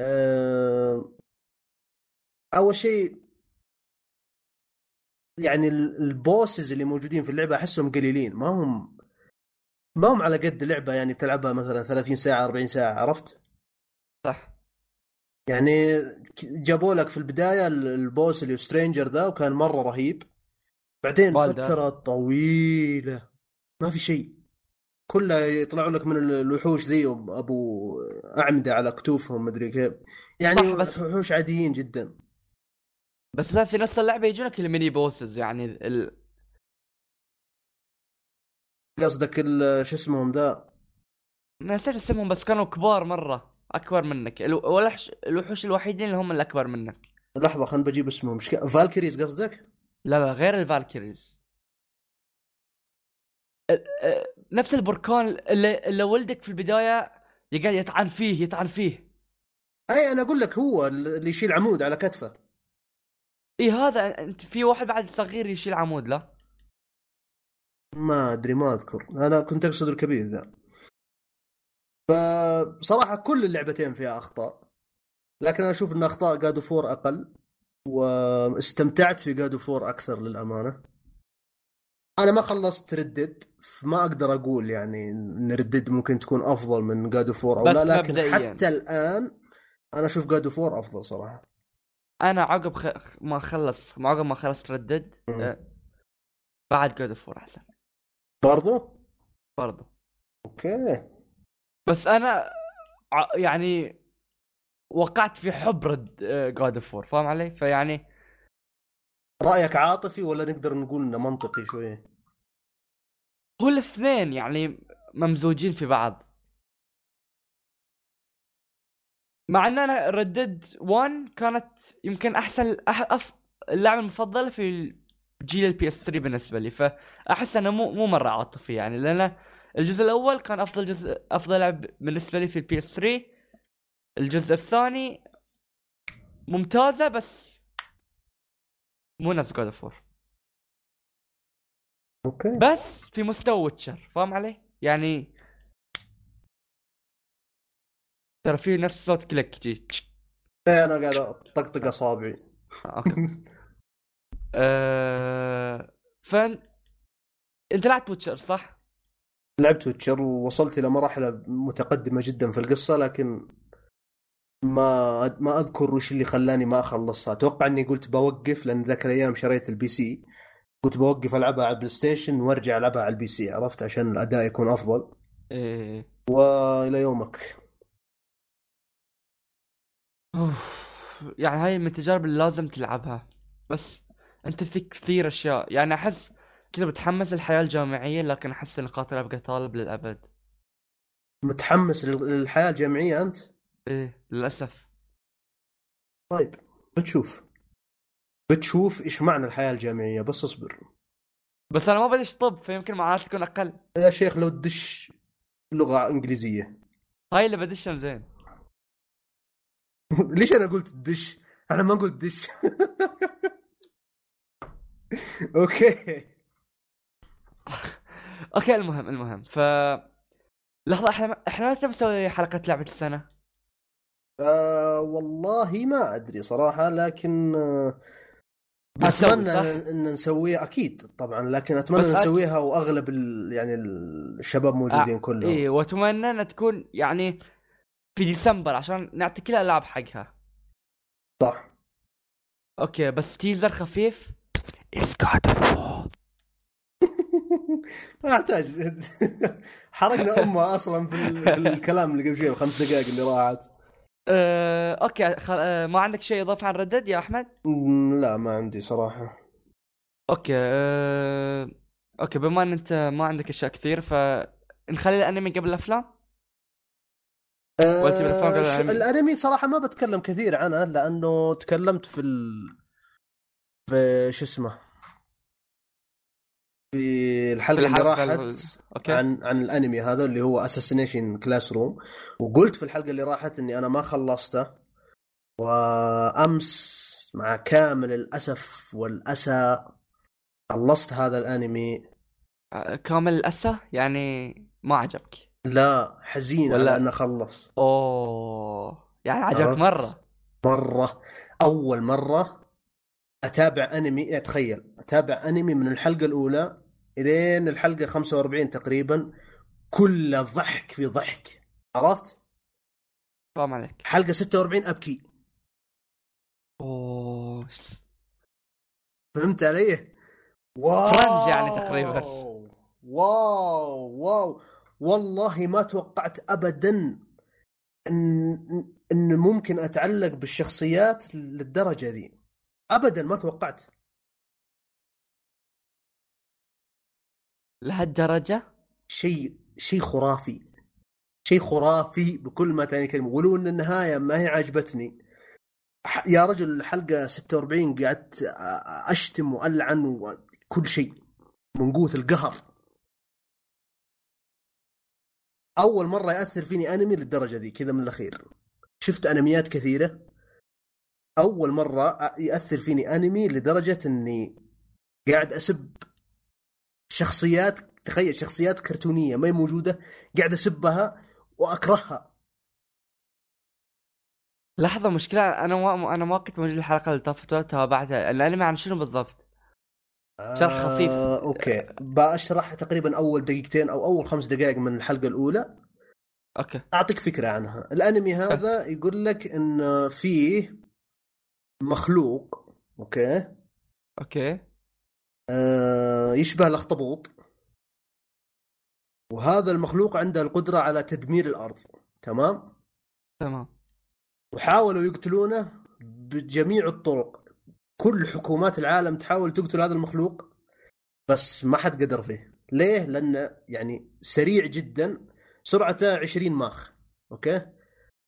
أه... أول شيء يعني ال- ال bosses اللي موجودين في اللعبة أحسهم قليلين. ما هم ما هم على قد لعبة يعني بتلعبها مثلا 30 ساعة 40 ساعة عرفت؟ صح. يعني جابوا لك في البداية ال- ال boss اللي Stranger ذا وكان مرة رهيب. بعدين. فترة طويلة ما في شيء. كلها يطلعوا لك من ال- الوحوش ذي أبو أعمدة على كتوفهم مدري كيف. يعني بس- وحوش عاديين جدا. بس لا في نفس اللعبة يجونك ال mini bosses يعني ال... قصدك شو اسمهم ذا؟ نسيت اسمهم بس كانوا كبار مرة. أكبر منك. الو- الوحش الوحوش الوحيدين اللي هم الاكبر منك. لحظة خلينا بجيب اسمهم. مش ك... Valkyries قصدك؟ لا لا غير ال Valkyries. ال- نفس البركان اللي, اللي ولدك في البداية يقعد يطعن فيه يطعن فيه. أي أنا أقول لك هو اللي يشيل عمود على كتفه. إي هذا أنت في واحد بعد صغير يشيل عمود لا؟ ما أدري ما أذكر. أنا كنت أقصد الكبير ذا. فبصراحه كل اللعبتين فيها أخطاء. لكن أنا أشوف إن أخطاء God of War أقل واستمتعت في God of War أكثر للأمانة. أنا ما خلصت Red Dead فما أقدر أقول يعني إن Red Dead ممكن تكون أفضل من God of War أو لا لكن مبدئياً. حتى الآن أنا أشوف God of War أفضل صراحة. أنا عقب خ... ما خلص ما عقب ما خلصت Red Dead. آه، بعد God of War أحسن. برضو؟ برضو. أوكي. بس أنا يعني وقعت في حب Red... God of War فاهم علي؟ فيعني رأيك عاطفي ولا نقدر نقول إنه منطقي شوية هو الاثنين يعني ممزوجين في بعض مع إن أنا Red Dead 1 كانت يمكن أحسن أح... أف... اللعبة المفضلة في جيل ال PS 3 بالنسبة لي فأحس إنه مو مو مرة عاطفي يعني لأن الجزء الأول كان أفضل جزء أفضل لعب بالنسبة لي في ال PS 3 الجزء الثاني ممتازة بس مو نفس God of War أوكي. بس في مستوى Witcher فاهم علي؟ يعني ترى في نفس صوت click جي. إيه، أنا قاعد أطقطق أصابعي. أوكي. *laughs* أه... فن أنت لعبت Witcher صح؟ لعبت Witcher ووصلت إلى مرحله متقدمة جدا في القصة لكن ما ما أذكر وش اللي خلاني ما أخلصها. أتوقع إني قلت بوقف لأن ذاك الأيام شريت ال PC قلت بوقف ألعبها على ال PlayStation وأرجع ألعبها على ال PC عرفت؟ عشان الأداء يكون أفضل. إيه. وإلى يومك. أوف. يعني هاي من التجارب اللي لازم تلعبها. بس أنت في كثير أشياء. يعني أحس كذا بتحمس الحياة الجامعية لكن أحس اني قاتل أبقى طالب للأبد. متحمس لل- للحياة الجامعية أنت؟ إيه للأسف. طيب بتشوف. بتشوف إيش معنى الحياة الجامعية بس اصبر. بس أنا ما بدش طب فيمكن معاناتي تكون أقل. يا شيخ لو تدش لغة إنجليزية. هاي اللي بدشهم زين. *laughs* ليش أنا قلت تدش؟ أنا ما قلت دش *laughs* أوكي. أوكي المهم المهم. ف لحظة إحنا إحنا متى بنسوي حلقة لعبة السنة؟ آه والله ما أدري صراحة لكن آه أتمنى؟ إن نسويها أكيد طبعا لكن أتمنى نسويها وأغلب ال... يعني الشباب موجودين كلهم. إيه وأتمنى إنها تكون يعني في ديسمبر عشان نعطي كل الالعاب حقها. صح. أوكي بس teaser خفيف. It's God of War *laughs* ما يحتاج *laughs* حرقنا أمه أصلا في, ال... في الكلام اللي قبل شوي الخمس دقائق اللي راحت أه، أوكي خل... أه، ما عندك شيء إضافة عن Red Dead يا أحمد؟ لا ما عندي صراحة أوكي أه... أوكي بما إن أنت ما عندك أشياء كثير فنخلي الأنمي قبل الأفلام؟ قبل ش- الأنمي؟ الأنمي صراحة ما بتكلم كثير عنه لأنه تكلمت في ال... في شو اسمه في الحلقة, في اللي راحت ال- أوكي. عن عن الأنمي هذا اللي هو Assassination Classroom وقلت في الحلقة اللي راحت إني أنا ما خلصته وأمس مع كامل الأسف والأسى خلصت هذا الأنمي. أه، كامل الأسى؟ يعني ما عجبك؟ لا حزين ولا- إنه خلص. أوه يعني عجبك عرفت؟ مرة. مرة. أول مرة أتابع أنمي يعني تخيل أتابع أنمي من الحلقة الأولى إلين الحلقة 45 تقريبا. كله ضحك في ضحك. عرفت؟ فاهم عليك حلقة 46 أبكي. اوه فهمت علي؟ واو فرنج يعني تقريباً. واو واو. والله ما توقعت أبدا إن إن ممكن أتعلق بالشخصيات للدرجة ذي. أبدا ما توقعت. لهالدرجة؟ شيء شيء خرافي. شيء خرافي بكل ما تعني كلمه ولو إن النهاية ما هي عجبتني. يا رجل الحلقة 46 قعدت أشتم وألعن وكل شيء من قوة القهر. أول مرة يأثر فيني أنمي للدرجة ذي كذا من الأخير. شفت أنميات كثيرة؟ أول مرة يأثر فيني أنمي لدرجة إني قاعد أسب شخصيات تخيل شخصيات كرتونية ما هي موجودة قاعد أسبها وأكرهها. لحظة مشكلة أنا ما أنا ما كنت موجود الحلقة اللي طافت ولا تابعتها الأنمي عن شنو بالضبط؟ شرح خفيف. آه، okay. بشرح تقريبا أول دقيقتين أو أول خمس دقائق من الحلقة الأولى. okay. أعطيك فكرة عنها. الأنمي هذا يقول لك إن فيه مخلوق okay؟ okay. آه، يشبه الأخطبوط. وهذا المخلوق عنده القدرة على تدمير الأرض تمام؟ تمام. وحاولوا يقتلونه بجميع الطرق. كل حكومات العالم تحاول تقتل هذا المخلوق بس ما حد قدر فيه. ليه؟ لأنه يعني سريع جدا سرعته 20 ماخ okay؟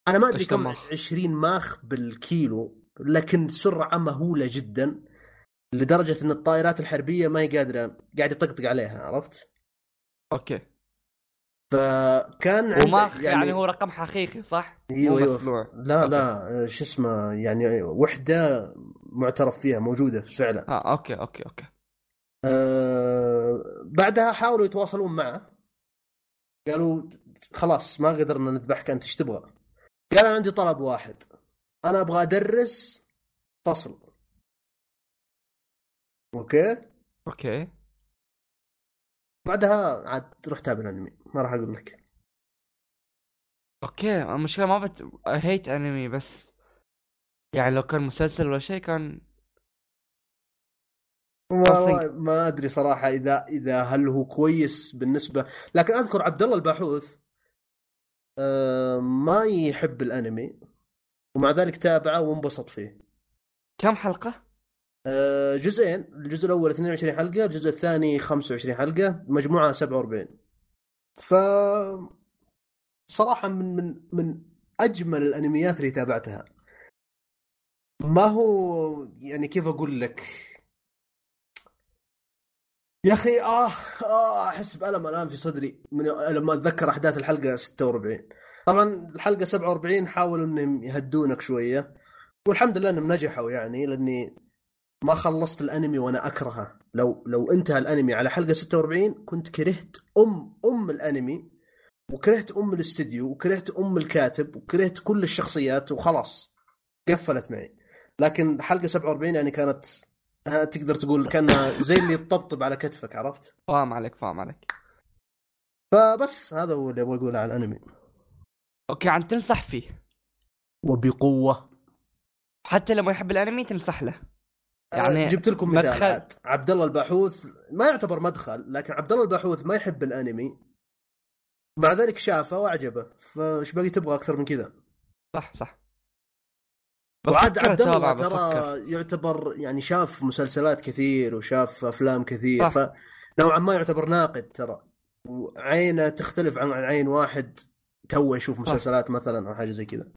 أنا ما أدري كم ماخ؟ 20 ماخ بالكيلو. لكن سرعة مهولة جدا لدرجة إن الطائرات الحربية ما هي قادرة قاعد يطقطق عليها عرفت؟ okay. فكان وما يعني, يعني هو رقم حقيقي صح؟ أيوه مو مصنوع لا okay. لا شو اسمه يعني وحدة معترف فيها موجودة فعلا. آه okay okay okay. آه بعدها حاولوا يتواصلون معه. قالوا خلاص ما قدرنا نذبحك أنت إيش تبغى؟ قال أنا عندي طلب واحد. أنا أبغى أدرس فصل. okay؟ okay. بعدها عاد تروح تابع الأنمي. ما راح أقول لك. okay المشكلة ما بت هيت انمي بس يعني لو كان مسلسل ولا شيء كان ما, ما أدري صراحة إذا إذا هل هو كويس بالنسبة لكن أذكر عبد الله الباحوث آه ما يحب الأنمي. ومع ذلك تابعه وانبسط فيه. كم حلقة؟ آه جزئين. الجزء الأول 22 حلقة الجزء الثاني 25 حلقة مجموعة 47 ف صراحة من من من أجمل الأنميات اللي تابعتها. ما هو يعني كيف أقول لك؟ يا أخي آه آه أحس بألم الآن في صدري من لما أتذكر أحداث الحلقة 46 طبعا الحلقة 47 حاولوا إنهم يهدونك شوية. والحمد لله إنهم نجحوا يعني لأني ما خلصت الأنمي وأنا أكرهه. لو لو انتهى الأنمي على حلقة 46 كنت كرهت أم أم الأنمي وكرهت أم الاستديو وكرهت أم الكاتب وكرهت كل الشخصيات وخلاص قفلت معي. لكن حلقة 47 يعني كانت ها تقدر تقول كانها زي اللي تطبطب على كتفك عرفت؟ فاهم عليك فاهم عليك. فبس هذا هو اللي أبغى أقوله على الأنمي. أوكي عن تنصح فيه. وبقوة. حتى لما يحب الأنمي تنصح له. يعني يعني جبت لكم مثال مدخل- عاد. عبد الله الباحوث ما يعتبر مدخل لكن عبد الله الباحوث ما يحب الأنمي. مع ذلك شافه واعجبه فايش باقي تبغى أكثر من كذا؟ صح صح. وعاد عبد الله ترى. يعتبر يعني شاف مسلسلات كثير وشاف أفلام كثير صح. فنوعا ما يعتبر ناقد ترى. وعينه تختلف عن عين واحد. تو يشوف مسلسلات مثلا أو حاجة زي كذا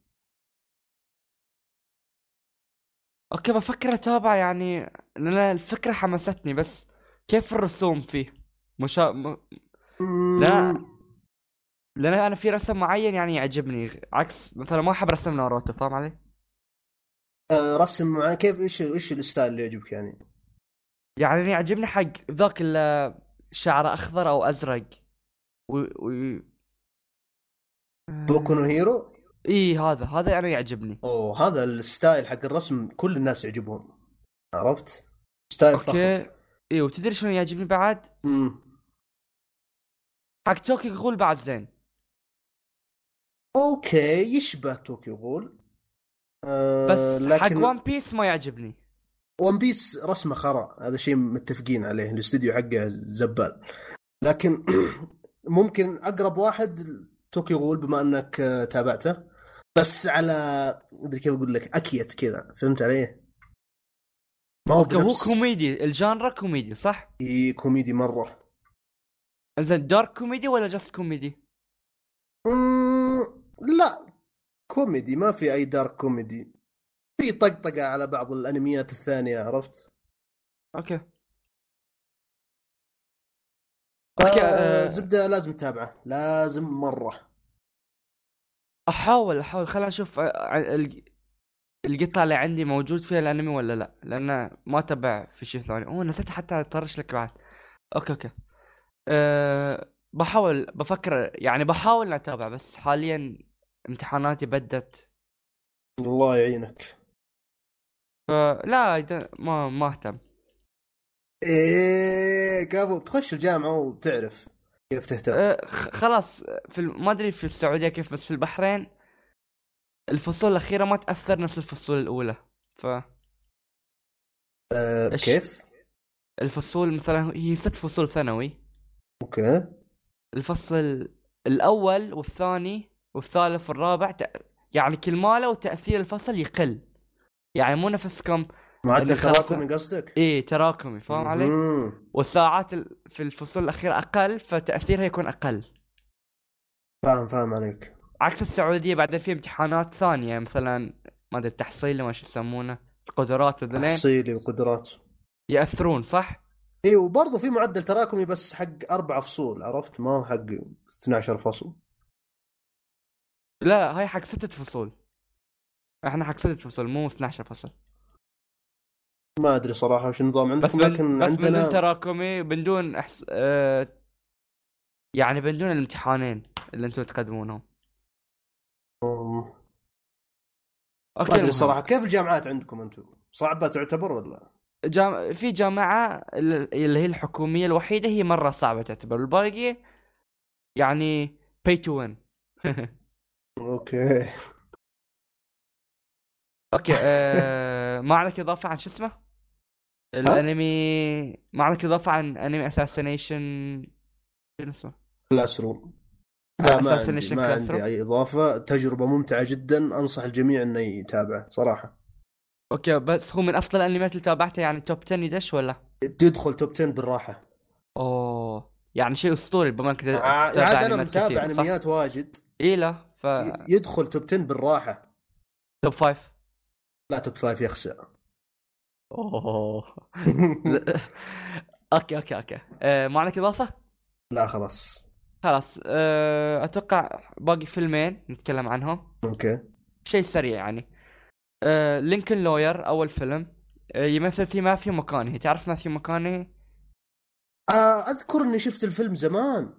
okay بفكر أتابع يعني لأن الفكرة حمستني بس كيف الرسوم فيه مشا... م... لا. لأن أنا في رسم معين يعني يعجبني عكس مثلا ما أحب رسم ناروتو فاهم علي؟ آه، رسم مع كيف إيش إيش ال style اللي يعجبك يعني؟ يعني يعجبني حق ذاك اللي شعره أخضر أو أزرق و... و... بوكو نو هيرو؟ إي هذا هذا أنا يعجبني. أوه هذا ال style حق الرسم كل الناس يعجبهم. عرفت؟ style فخم. okay اي وتدري شنو يعجبني بعد؟ مم. حق طوكيو غول بعد زين. okay يشبه طوكيو غول. آه بس لكن حق وان بيس ما يعجبني. ون بيس رسمه خرا. هذا شيء متفقين عليه. الاستوديو حقه زبال. لكن *clears throat* ممكن أقرب واحد طوكيو غول بما انك آه، تابعته بس على أدري كيف أقول لك أكيت كذا فهمت علي؟ ما هو هو كوميدي ال genre كوميدي صح؟ إي، كوميدي مرة زين dark comedy ولا just comedy؟ مم، لا كوميدي ما في أي dark comedy في طقطقة على بعض الأنميات الثانية عرفت؟ okay آه آه، زبدة لازم تتابعه لازم مرة. أحاول أحاول. خليني أشوف آه، ع- الق- القطعة اللي عندي موجود فيها الأنمي ولا لا؟ لأن ما تبع في شيء ثاني. أوه نسيت حتى أطرش لك بعد. okay okay. أه بحاول بفكر يعني بحاول أتابع بس حاليا امتحاناتي بدت. الله يعينك. فلا ما ما أهتم. إيه كابو تخش الجامعة وتعرف كيف تهتم أه خ- خلاص في ما أدري في السعودية كيف بس في البحرين الفصول الأخيرة ما تأثر نفس الفصول الأولى ف إيش؟ كيف؟ الفصول مثلا هي ست فصول ثانوي أوكي الفصل الأول والثاني والثالث والرابع. يعني كل مالة وتأثير الفصل يقل يعني مو نفسكم معدل تراكمي قصدك؟ إيه تراكمي فاهم علي؟ والساعات ال- في الفصول الأخيرة أقل فتأثيرها يكون أقل. فاهم فاهم عليك. عكس السعودية بعدين في امتحانات ثانية مثلا ما أدري التحصيل ما شو يسمونه القدرات وذلين تحصيلي وقدرات. يأثرون صح؟ إي وبرضه في معدل تراكمي بس حق أربع فصول عرفت؟ ما هو حق 12 فصل. لا هاي حق ستة فصول. إحنا حق ستة فصول مو 12 فصل. ما أدري صراحة وش النظام بس عندكم من لكن بس بدون عندنا تراكمي بدون أحس... آه... يعني بدون الامتحانين اللي أنتم تقدمونهم. أم، okay ما ادري. صراحة كيف الجامعات عندكم أنتم؟ صعبة تعتبر ولا؟ جام... في جامعة ال- اللي هي الحكومية الوحيدة هي مرة صعبة تعتبر. الباقي يعني pay to win. *laughs* أوكي. okay آه... ما عندك إضافة عن شو اسمه؟ الانمي ما عندك إضافة عن انمي Assassination شو اسمه؟ Classroom لا ما عندي ما. عندي أي إضافة. تجربة ممتعة جدا. أنصح الجميع إنه يتابعه صراحة. okay بس هو من أفضل الأنميات اللي تابعتها يعني top 10 يدش ولا؟ تدخل top 10 بالراحة. أوه يعني شيء أسطوري بما إنك ع- عاد أنا متابع أنميات واجد. إي لا ف يدخل top 10 بالراحة. top 5 لا top 5 يخسى أوه. *laughs* okay okay okay. آه ما عندك إضافة؟ لا خلاص. خلاص. آه أتوقع باقي فيلمين نتكلم عنهم. okay. شيء سريع يعني. آه Lincoln Lawyer أول فيلم. يمثل فيه ماثيو ماكونهي تعرف ماثيو ماكونهي؟ آه أذكر إني شفت الفيلم زمان.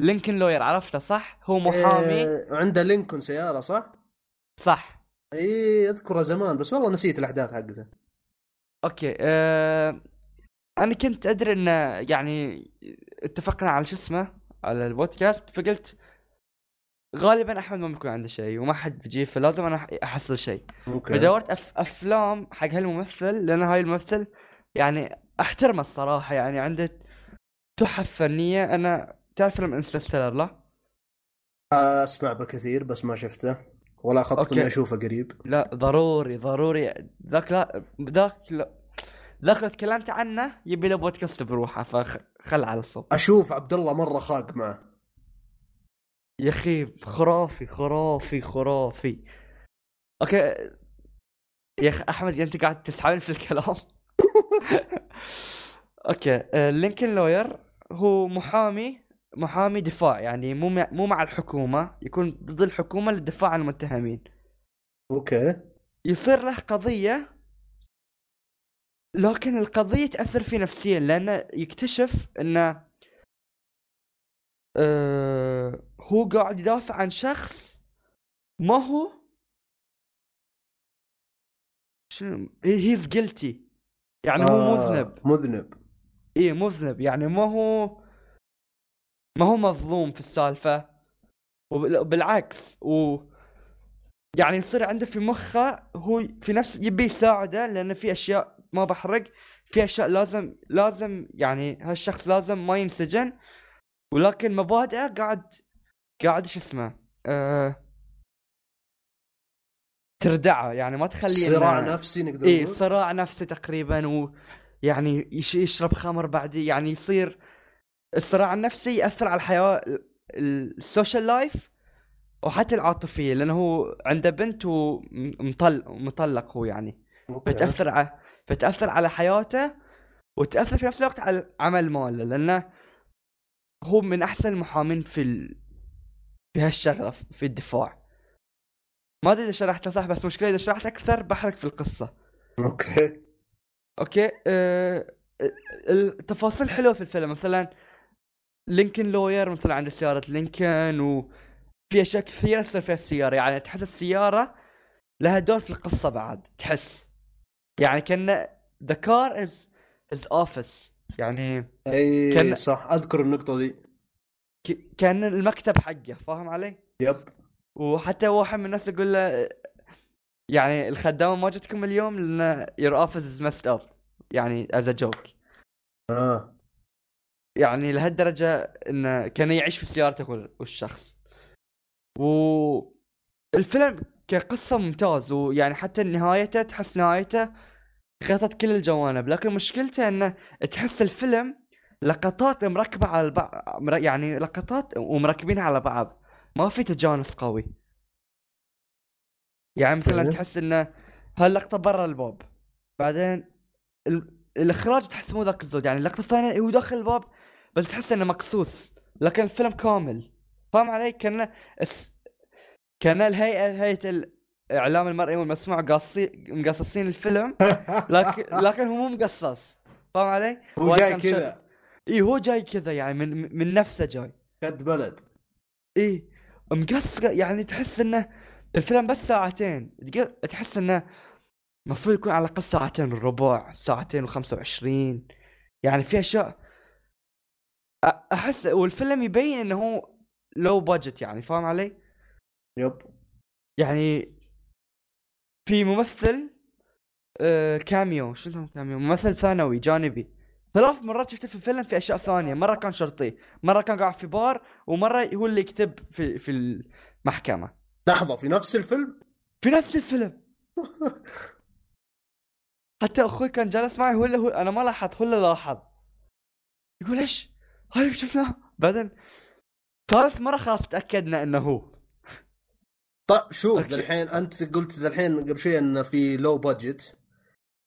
Lincoln Lawyer عرفته صح؟ هو محامي. آه عنده Lincoln سيارة صح؟ صح. إي اذكره زمان بس والله نسيت الأحداث حقته okay آه... أنا كنت أدري انه يعني اتفقنا على شو اسمه على البودكاست فقلت غالبا أحمد ما بيكون عنده شيء وما حد بيجي فلازم أنا أحصل شيء. okay. فدورت أف... أفلام حق هالممثل لأن هاي الممثل يعني أحترمه الصراحة يعني عنده تحف فنية. أنا تعرف فيلم Interstellar لا؟ آه أسمع بكثير بس ما شفته. ولا خطط. إني أشوفه قريب. لا ضروري ضروري. ذاك لا ذاك لا. ذاك لو تكلمت عنه يبي له بودكاست بروحه فخل على الصوت. أشوف عبد الله مرة خاق معه. يا أخي خرافي خرافي خرافي. okay. يا أخي أحمد أنت قاعد تسحبني في الكلام. *laughs* okay. آه، Lincoln Lawyer هو محامي محامي دفاع يعني مو مع مو مع الحكومة يكون ضد الحكومة للدفاع عن المتهمين. okay. يصير له قضية لكن القضية تأثر فيه نفسيا لأنه يكتشف انه آه هو قاعد يدافع عن شخص ما هو شنو هيز جيلتي يعني هو آه، مذنب. مذنب. إيه مذنب. يعني ما هو ما هو مظلوم في السالفة. وبالعكس و يعني يصير عنده في مخه هو في نفس يبي يساعده لأن في أشياء ما بحرق. في أشياء لازم لازم يعني هالشخص لازم ما ينسجن. ولكن مبادئه قاعد قاعد شو اسمه آه تردعه. يعني ما تخليه إنه- صراع نفسي نقدر إيه نقول. صراع نفسي تقريبا ويعني يش يشرب خمر بعد يعني يصير الصراع النفسي يأثر على الحياة ال- ال- ال social life وحتى العاطفية لأنه هو عنده بنت ومطلق مطلق هو يعني. فتاثر على فتاثر على حياته وتأثر في نفس الوقت على العمل ماله لأنه هو من أحسن المحامين في ال... في هالشغلة في الدفاع. ما أدري إذا شرحتها صح بس مشكلة إذا شرحت أكثر بحرق في القصة. okay. okay أه... التفاصيل حلوة في الفيلم مثلا Lincoln Lawyer مثلا عنده سيارة Lincoln وفي أشياء كثيرة تصير فيها السيارة. يعني تحس السيارة لها دور في القصة بعد تحس. يعني كأن the car is is office يعني إي كان- صح. أذكر النقطة دي. ك- كأن المكتب حقه فاهم علي؟ yep. وحتى واحد من الناس يقول له يعني الخدامة ما جتكم اليوم لأن your office is messed up. يعني as a joke. آه. يعني لهالدرجة انه كان يعيش في سيارته وال- والشخص. و الفيلم كقصة ممتاز ويعني حتى نهايته تحس نهايته غطت كل الجوانب لكن مشكلته إنه تحس الفيلم لقطات مركبة على البعض يعني لقطات ومركبينها على بعض. ما في تجانس قوي. يعني مثلا أيوه. تحس إنه هاللقطة برا الباب بعدين ال- الإخراج تحس مو ذاك الزود يعني اللقطة الثانية هو داخل الباب بس تحس إنه مقصوص. لكن الفيلم كامل. فاهم علي؟ كأن الس... كأن الهيئة هيئة الإعلام المرئي والمسموع قاصين مقصصين الفيلم. *laughs* لكن لكن هو مو مقصص. فاهم علي؟ هو جاي كذا. إي هو جاي كذا يعني من من نفسه جاي. قد بلد. إي مقص يعني تحس إنه الفيلم بس ساعتين. تحس إنه المفروض يكون على الأقل ساعتين وربع ساعتين وخمسة وعشرين. يعني في أشياء أحس والفيلم يبين إنه هو low budget يعني فاهم علي؟ yep. يعني في ممثل آه cameo شو اسمه cameo ممثل ثانوي جانبي. ثلاث مرات شفته في الفيلم في أشياء ثانية مرة كان شرطي مرة كان قاعد في بار ومرة هو اللي يكتب في في المحكمة. لحظة في نفس الفيلم؟ في نفس الفيلم. *laughs* حتى أخوي كان جالس معي هو اللي هو أنا ما لاحظت هو اللي لاحظ. يقول إيش؟ هاي شفناه بعدين ثالث مرة خلاص تأكدنا إنه هو. طيب شوف الحين أنت قلت الحين قبل شوي إن في low budget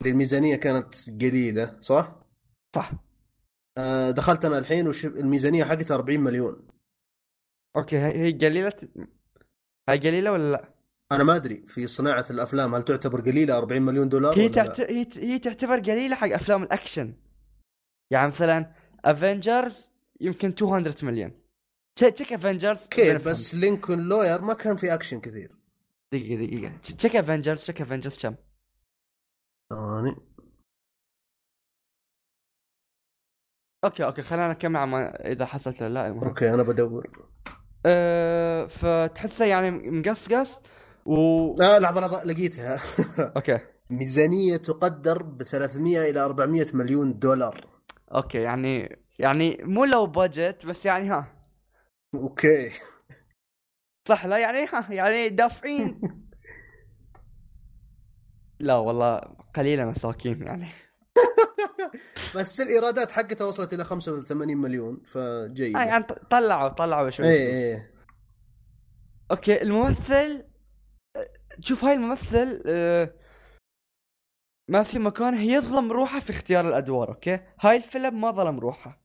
الميزانية كانت قليلة صح؟ صح. آه دخلت أنا الحين وش الميزانية حقتها 40 مليون. okay هي قليلة؟ هي قليلة ولا لا؟ أنا ما أدري في صناعة الأفلام هل تعتبر قليلة 40 مليون دولار هي تعت... هي هي تعتبر قليلة حق أفلام الأكشن. يعني مثلا Avengers يمكن 200 مليون. check Avengers كيف بس Lincoln Lawyer ما كان في اكشن كثير. دقيقة دقيقة. check Avengers check Avengers كم؟ ثواني. okay okay خلينا نكمل ما إذا حصلت لا المهم. okay أنا بدور. أه فتحسه يعني مقصقص و لا لحظة لحظة لقيتها. *laughs* okay. ميزانية تقدر ب 300 إلى 400 مليون دولار. okay يعني يعني مو low budget بس يعني ها. okay. صح لا يعني ها يعني دافعين. *laughs* لا والله قليلة مساكين يعني. *laughs* بس الإيرادات حقتها وصلت إلى 85 مليون فجيد آه يعني طلعوا طلعوا شوي. اي اي okay الممثل شوف هاي الممثل آه، ما في مكان يظلم روحه في اختيار الأدوار okay؟ هاي الفيلم ما ظلم روحه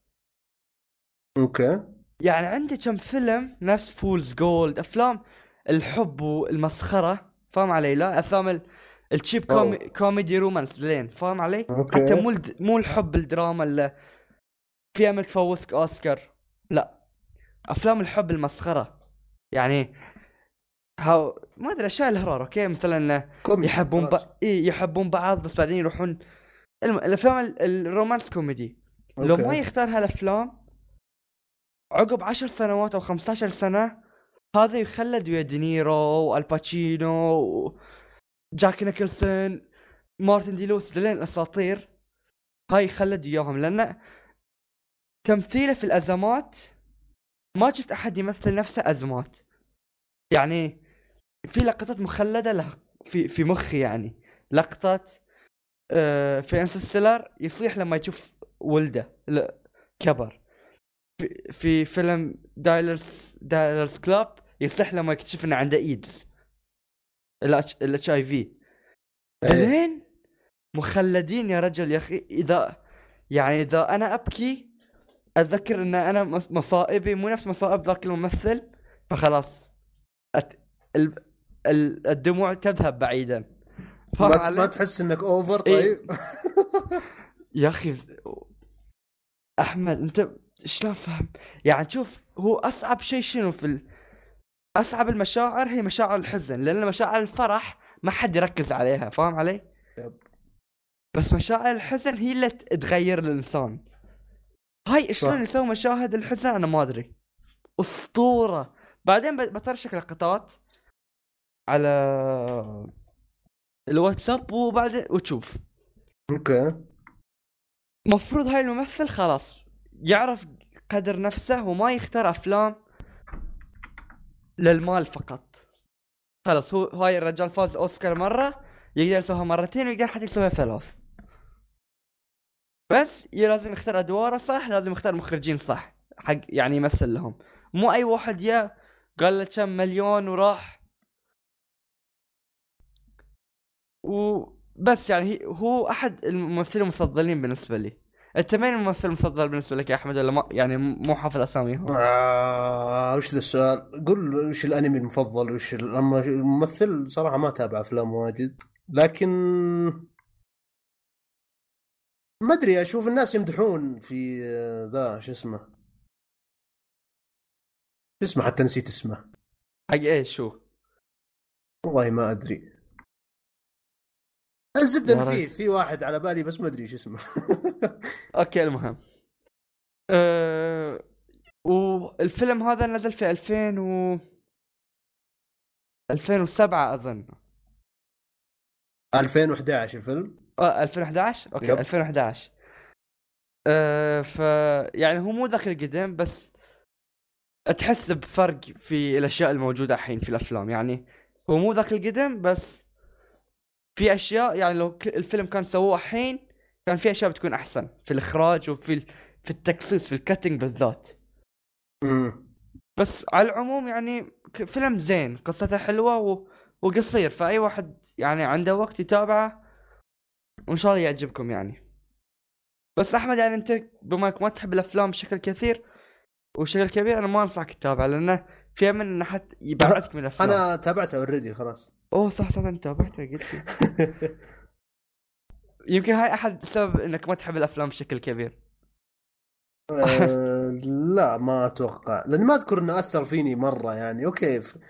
okay. يعني عندي كم فيلم نفس Fool's Gold أفلام الحب والمسخرة فاهم علي؟ لا أفلام ال cheap come... comedy romance زين فاهم علي؟ okay. حتى مو الد... مو الحب الدراما اللي في امل تفوزك أوسكار لا. أفلام الحب المسخرة يعني هاو ما أدري أشياء الهرار أوكي؟ مثلا يحبون ب... إيه يحبون بعض بس بعدين يروحون الم... الأفلام ال... الرومانس كوميدي. أوكي. لو ما يختار هالأفلام عقب عشر سنوات أو 15 سنة هذا يخلد ويا دينيرو والباتشينو. جاك نيكلسون مارتن دي لوس لين الأساطير. هاي خلد وياهم لأن تمثيله في الأزمات ما شفت أحد يمثل نفسه أزمات. يعني في لقطات مخلدة له في في مخي يعني. لقطة آه، في انسستلر يصيح لما يشوف ولده كبر. في, في فيلم دايلرز دايلرز كلاب يصيح لما يكتشف إنه عنده إيدز. الاتش اي في لين مخلدين يا رجل يا أخي. إذا يعني إذا أنا أبكي أتذكر إن أنا مصائبي مو نفس مصائب ذاك الممثل فخلاص أت... ال... ال... الدموع تذهب بعيدا. ما, ما تحس إنك over إيه. طيب؟ إيه؟ *laughs* يا أخي أحمد أنت شلون فهم يعني شوف هو أصعب شيء شنو في ال... أصعب المشاعر هي مشاعر الحزن لأن مشاعر الفرح ما حد يركز عليها فاهم علي؟ بس مشاعر الحزن هي اللي تغير الإنسان. هاي شلون يسوي مشاهد الحزن؟ أنا ما أدري. أسطورة. بعدين بترشك لقطات على الواتساب وبعدين وتشوف. أوكي. مفروض هاي الممثل خلاص يعرف قدر نفسه وما يختار أفلام للمال فقط. خلاص هو هاي الرجال فاز أوسكار مرة يقدر يسويها مرتين ويقدر حتى يسويها ثلاث. بس لازم يختار أدواره صح لازم يختار مخرجين صح حق يعني يمثل لهم. مو أي واحد يا قال له كم مليون وراح. و بس يعني هو أحد الممثلين المفضلين بالنسبة لي. انت مين الممثل المفضل بالنسبة لك يا أحمد؟ ولا ما يعني مو حافظ اساميهم آه وش ذا السؤال؟ قل وش الأنمي المفضل؟ وش اما الممثل صراحة ما تابع أفلام واجد لكن ما أدري أشوف الناس يمدحون في آه، ذا شو اسمه؟ شو اسمه؟ حتى نسيت اسمه. حق إيش شو والله ما أدري. الزبدة يا إن في. في واحد على بالي بس ما أدري شو اسمه. *laughs* okay المهم. أه... والفيلم هذا نزل في 2000 و 2007 أظن. 2011 الفيلم. آه 2011 okay yep. 2011 أه ف يعني هو مو ذاك القديم بس تحس بفرق في الأشياء الموجودة الحين في الأفلام. يعني هو مو ذاك القديم بس في أشياء يعني لو الفيلم كان سووه الحين كان في أشياء بتكون أحسن. في الإخراج وفي في التقصيص في الكاتنج بالذات. امم بس على العموم يعني فيلم زين قصته حلوة و... وقصير. فأي واحد يعني عنده وقت يتابعه وان شاء الله يعجبكم يعني. بس أحمد يعني أنت بما إنك ما تحب الأفلام بشكل كثير وبشكل كبير أنا ما أنصحك تتابعه لأنه في أمل انه حتى يبعدك من الأفلام. أنا تابعته already خلاص. أوه صح صح أنت تابعته قلت *laughs* يمكن هاي أحد سبب إنك ما تحب الأفلام بشكل كبير. آه، لا ما أتوقع. لأن ما أذكر إنه أثر فيني مرة يعني. okay ف... أيوة،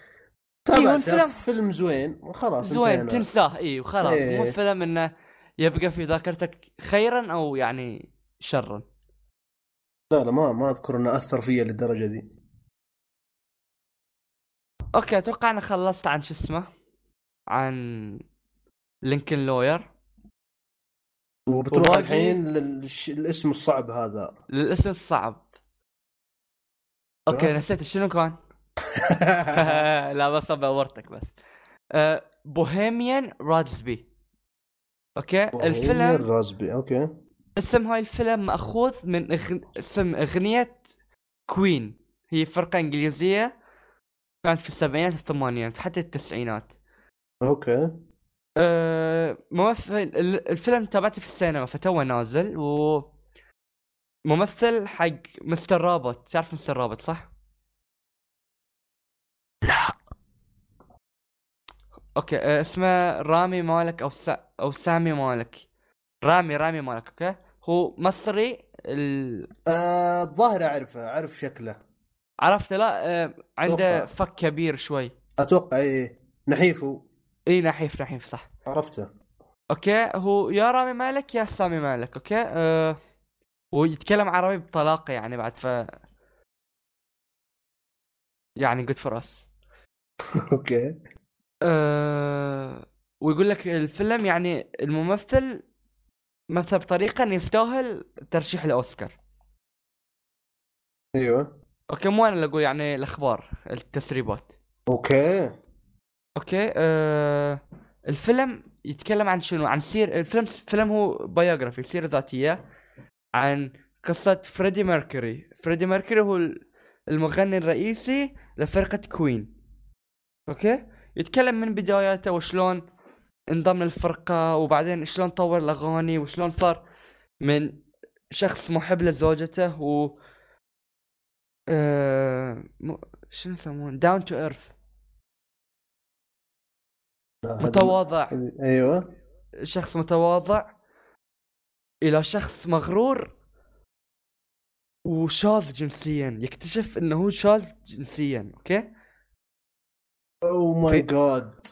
تابعته الفيلم- فيلم زوين خلاص زوين انتهينا. تنساه. اي وخلاص إيه. مو فيلم إنه يبقى في ذاكرتك خيرا أو يعني شرا. لا لا ما ما أذكر إنه أثر فيا للدرجة دي. okay أتوقع أنا خلصت عن شو اسمه. عن Lincoln Lawyer. وبتروح الحين للش... الاسم الصعب هذا. للاسم الصعب. okay. نسيت شنو كان؟ *laughs* *laughs* لا بس بورتك بس. أه Bohemian Rhapsody okay الفيلم ال Rhapsody okay. اسم هاي الفيلم مأخوذ من إغن... اسم أغنية Queen هي فرقة إنجليزية كانت في السبعينات والثمانينات حتى التسعينات. okay. أه ممثل ال- الفيلم تابعته في السينما فتوه نازل و ممثل حق Mr. Robot تعرف Mr. Robot صح؟ لا. okay أه اسمه رامي مالك أو سا... أو سامي مالك. رامي رامي مالك okay. هو مصري ال... آه، الظاهر أعرفه أعرف شكله. عرفت لا أه عنده أتوقع. فك كبير شوي. أتوقع إيه. نحيفه إي نحيف نحيف صح. عرفته. okay هو يا رامي مالك يا سامي مالك okay؟ أه ويتكلم عربي بطلاقة يعني بعد ف يعني good for us okay. أه ويقول لك الفيلم يعني الممثل مثل بطريقة إنه يستاهل ترشيح الأوسكار. أيوه. okay مو أنا اللي أقول يعني الأخبار التسريبات. okay. okay أه الفيلم يتكلم عن شنو؟ عن سير الفيلم فيلم هو biography سيرة ذاتية عن قصة فريدي ميركوري. فريدي ميركوري هو المغني الرئيسي لفرقة Queen. okay؟ يتكلم من بداياته وشلون انضم للفرقة وبعدين شلون طور الأغاني وشلون صار من شخص محب لزوجته و آه... م... شنو يسمون down to earth متواضع أيوه شخص متواضع إلى شخص مغرور وشاذ جنسيا يكتشف إنه هو شاذ جنسيا okay oh my في- god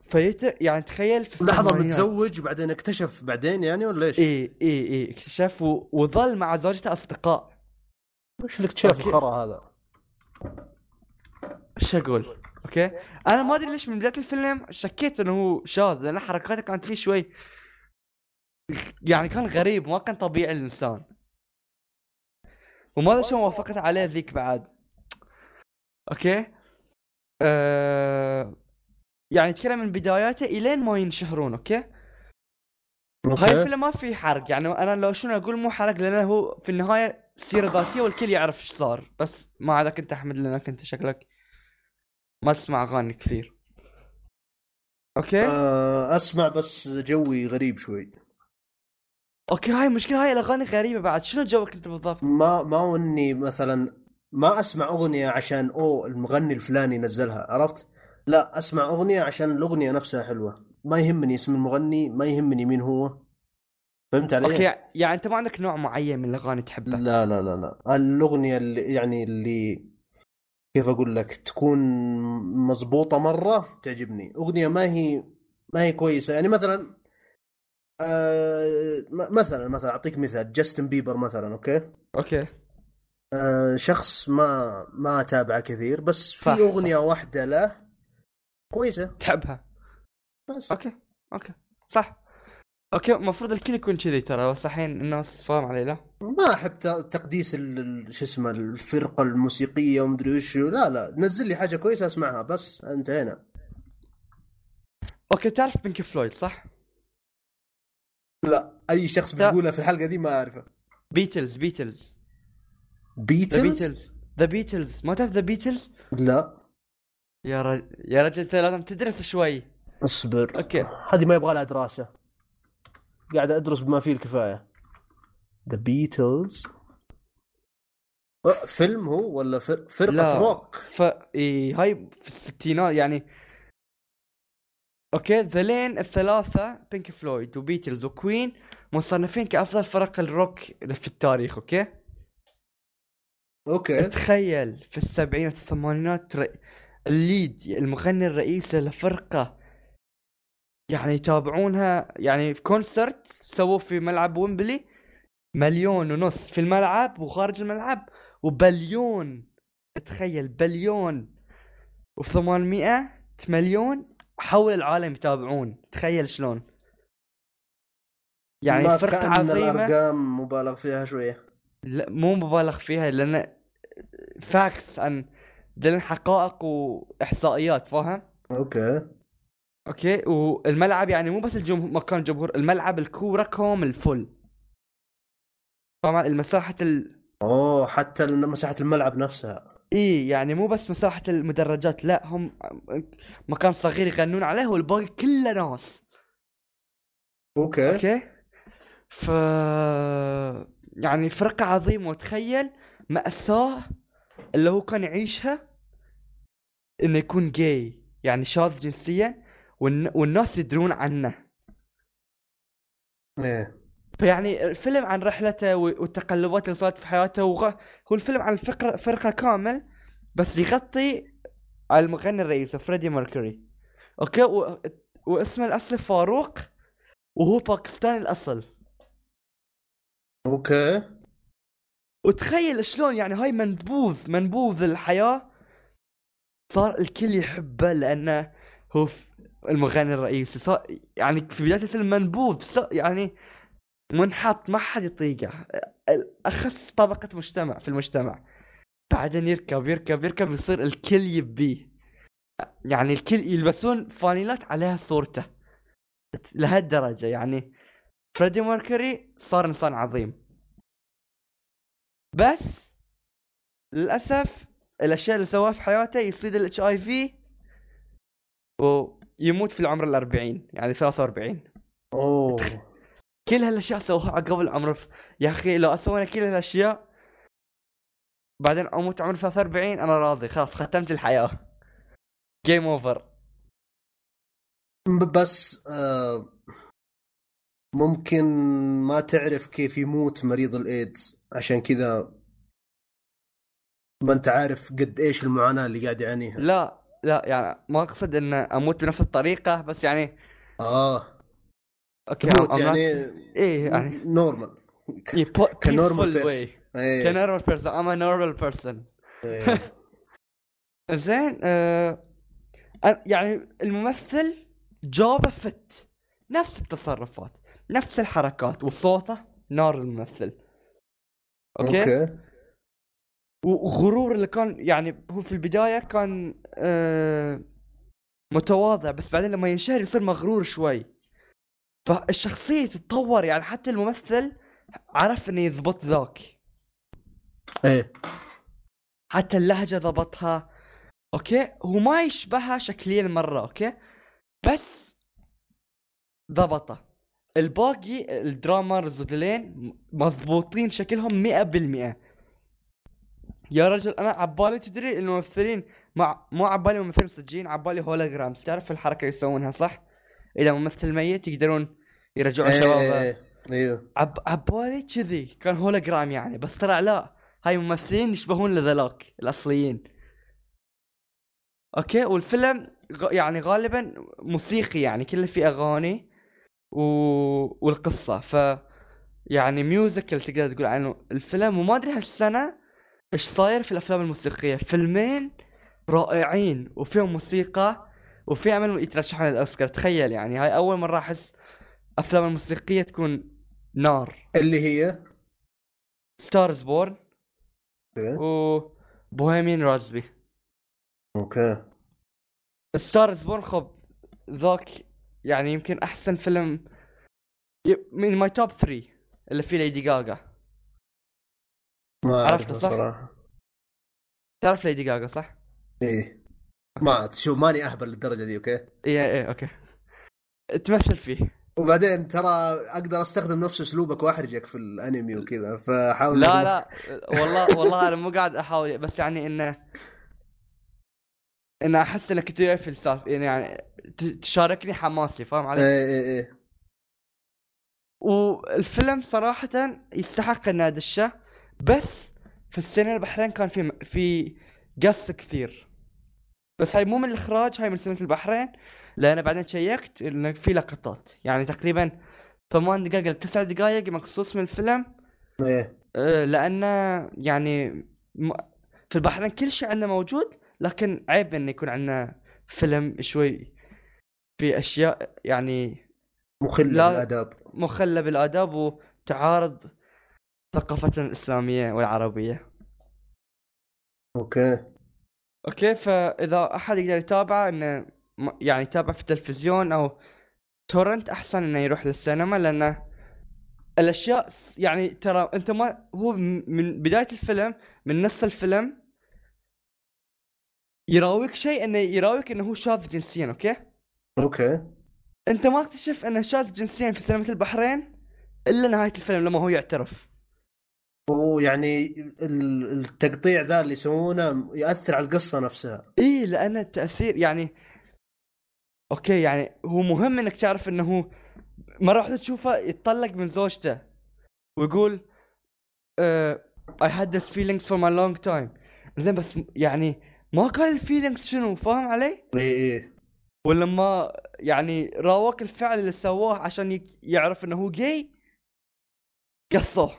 فيت يعني تخيل في لحظة. متزوج بعدين اكتشف بعدين يعني ولا إيش؟ إي إي إي اكتشف و... وظل مع زوجته أصدقاء وش الاكتشاف. الخرا هذا؟ إيش أقول؟ okay؟ أنا ما أدري ليش من بداية الفيلم شكيت إنه هو شاذ لأن حركاته كانت فيه شوي يعني كان غريب ما كان طبيعي الإنسان. وما أدري شلون وافقت عليه ذيك بعد. okay؟ أه... يعني يتكلم من بداياته إلين ما ينشهرون okay؟ هاي الفيلم ما في حرق يعني أنا لو شنو أقول مو حرق لأنه هو في النهاية سيرة ذاتية والكل يعرف إيش صار بس ما عليك انت أحمد لانك انت شكلك ما تسمع أغاني كثير. okay؟ آه أسمع بس جوي غريب شوي. okay هاي مشكلة هاي الأغاني غريبة بعد. شنو جوك أنت بالضبط؟ ما ما إني مثلا ما أسمع أغنية عشان اوه المغني الفلاني نزلها عرفت؟ لا أسمع أغنية عشان الأغنية نفسها حلوة. ما يهمني اسم المغني ما يهمني مين هو. فهمت علي؟ okay يعني أنت ما عندك نوع معين من الأغاني تحبه لا لا لا لا. الأغنية اللي يعني اللي كيف أقول لك تكون مضبوطة مرة تعجبني. أغنية ما هي ما هي كويسة. يعني مثلا آه مثلا مثلا أعطيك مثال جاستن بيبر مثلا okay؟ okay. آه شخص ما ما اتابعه كثير بس في صح، أغنية واحدة له كويسة. تحبها بس. أوكي أوكي. صح. أوكي المفروض الكل يكون كذي ترى بس الحين الناس فاهم علي لا؟ ما أحب تقديس شو اسمه الفرقة الموسيقية ومدري وش لا لا نزل لي حاجة كويسة أسمعها بس انتهينا. okay تعرف Pink Floyd صح؟ لا أي شخص. بيقولها في الحلقة دي ما أعرفه. Beatles Beatles. Beatles Beatles The Beatles ما تعرف The Beatles؟ لا. يا رجل يا رجل أنت لازم تدرس شوي. اصبر. okay. هذه ما يبغى لها دراسة. قاعد أدرس بما فيه الكفاية The Beatles فيلم هو ولا فر... فرقة لا. روك ف إيه هاي في الستينات يعني okay ذلين الثلاثة Pink Floyd و Beatles و Queen مصنفين كأفضل فرق الروك في التاريخ okay؟ okay تخيل في السبعينات والثمانينات. ال lead المغني الرئيسي لفرقة يعني يتابعونها يعني في concert سووه في ملعب ويمبلي مليون ونص في الملعب وخارج الملعب وبليون تخيل بليون و800 مليون حول العالم يتابعون تخيل شلون. يعني كأن عظيمة. الأرقام مبالغ فيها شوية. لا مو مبالغ فيها لأن facts عن دليل حقائق وإحصائيات فاهم؟ okay. okay؟ والملعب يعني مو بس الجمهور مكان الجمهور الملعب الكورة كامل full طبعا المساحة ال... أوه حتى مساحة الملعب نفسها. إي يعني مو بس مساحة المدرجات لا هم مكان صغير يغنون عليه والباقي كله ناس. okay. okay؟ ف يعني فرقة عظيمة وتخيل مأساة اللي هو كان يعيشها إنه يكون جاي يعني شاذ جنسيا. والناس يدرون عنه. إيه. فيعني الفيلم عن رحلته و- والتقلبات اللي صارت في حياته وغ... هو الفيلم عن الفقرة فرقة كامل بس يغطي على المغني الرئيسي فريدي ميركوري. okay؟ و... واسمه الأصلي فاروق وهو باكستاني الأصل. أوكي. وتخيل شلون يعني هاي منبوذ منبوذ الحياة صار الكل يحبه لأنه هو المغني الرئيسي. صار يعني في بداية الفيلم منبوذ. يعني منحط ما حد يطيقه. أخس طبقة مجتمع في المجتمع. بعدين يركب يركب يركب يصير الكل يبيه يعني الكل يلبسون فانيلات عليها صورته. لهالدرجة. يعني فريدي ميركوري صار إنسان عظيم. بس للأسف الأشياء اللي سواها في حياته يصيد ال HIV ويموت في العمر الأربعين يعني 43 أوه. كل هالأشياء سواها قبل عمره ف... يا أخي لو أسوي أنا كل هالأشياء بعدين أموت عمر 43 أنا راضي خلاص ختمت الحياة. game over بس آه ممكن ما تعرف كيف يموت مريض الإيدز عشان كذا ما أنت عارف قد إيش المعاناة اللي قاعد يعانيها. لا لا يعني ما أقصد إن أموت بنفس الطريقة بس يعني آه. okay تموت يعني إيه يعني *laughs* normal إيه، ك normal person way. ك normal person a normal person. *laughs* زين آه يعني الممثل جابه fit. نفس التصرفات نفس الحركات وصوته نار الممثل. okay, okay. وغرور اللي كان يعني هو في البداية كان آه متواضع بس بعدين لما ينشهر يصير مغرور شوي. فالشخصية تتطور يعني حتى الممثل عرف إنه يضبط ذاك. إيه. حتى اللهجة ضبطها. okay؟ هو ما يشبهها شكليا مرة okay؟ بس ضبطه. الباقي ال drummers وذلين مضبوطين شكلهم مئة بالمئة. يا رجل أنا عبالي تدري الممثلين مع مو عبالي ممثلين صجين عبالي holograms تعرف الحركة يسوونها صح؟ إذا ممثل ميت يقدرون يرجعون إيه، شبابه. إيه، أيوه. عب عبالي كذي كان هولوجرام يعني بس طلع لا هاي ممثلين يشبهون لذلاك الأصليين. okay؟ والفيلم. يعني غالبا موسيقي يعني كله فيه أغاني و... والقصة. ف يعني musical تقدر تقول عنه. الفيلم وما أدري هالسنة إيش صاير في الأفلام الموسيقية؟ فيلمين رائعين وفيهم موسيقى وفي عمل يترشحون للاوسكار تخيل يعني هاي أول مرة أحس أفلام الموسيقية تكون نار. اللي هي؟ Star Is Born okay و Bohemian Rhapsody okay. Star Is Born خب ذاك يعني يمكن أحسن فيلم من my top 3 اللي فيه ليدي جاجا ما عرفته أعرفه صح؟ صراحة. تعرف ليدي جاجا صح؟ إيه. ما تشوف ماني أهبل للدرجة دي okay؟ إيه إيه okay. تمثل فيه. وبعدين ترى أقدر أستخدم نفس أسلوبك واحرجك في الأنمي وكذا فحاول لا لا. والله والله أنا مو قاعد أحاول بس يعني إنه إنه أحس إنك في السالفه يعني ت- تشاركني حماسي فاهم علي؟ إيه إيه إيه. والفيلم صراحة يستحق انه أدشه. بس في السنة البحرين كان في في قص كثير. بس هاي مو من الإخراج هاي من سنة البحرين. لأن بعدين شيكت إنه في لقطات. يعني تقريبا ثمان دقائق إلى تسع دقائق مقصوص من الفيلم. إيه. آه، لأنه يعني في البحرين كل شيء عندنا موجود لكن عيب إنه يكون عندنا فيلم شوي في أشياء يعني مخل لا. بالآداب. مخلة بالآداب وتعارض ثقافتنا الإسلامية والعربية. okay. okay فإذا أحد يقدر يتابعه إنه م- يعني يتابع في التلفزيون أو torrent أحسن إنه يروح للسينما لأنه الأشياء س- يعني ترى أنت ما هو من بداية الفيلم من نص الفيلم يراويك شيء إنه يراويك إنه هو شاذ جنسيا okay؟ okay. أنت ما اكتشف إنه شاذ جنسيا في سينما البحرين إلا نهاية الفيلم لما هو يعترف. ويعني ال- التقطيع ذا اللي يسوونه يأثر على القصة نفسها. إيه لأن التأثير يعني okay يعني هو مهم إنك تعرف إنه هو مرة واحدة تشوفه يتطلق من زوجته ويقول uh, I had this feelings for my long time. زين بس يعني ما قال ال feelings شنو فاهم علي؟ إيه إيه ولما يعني راوك الفعل اللي سواه عشان يعرف إنه هو gay قصوه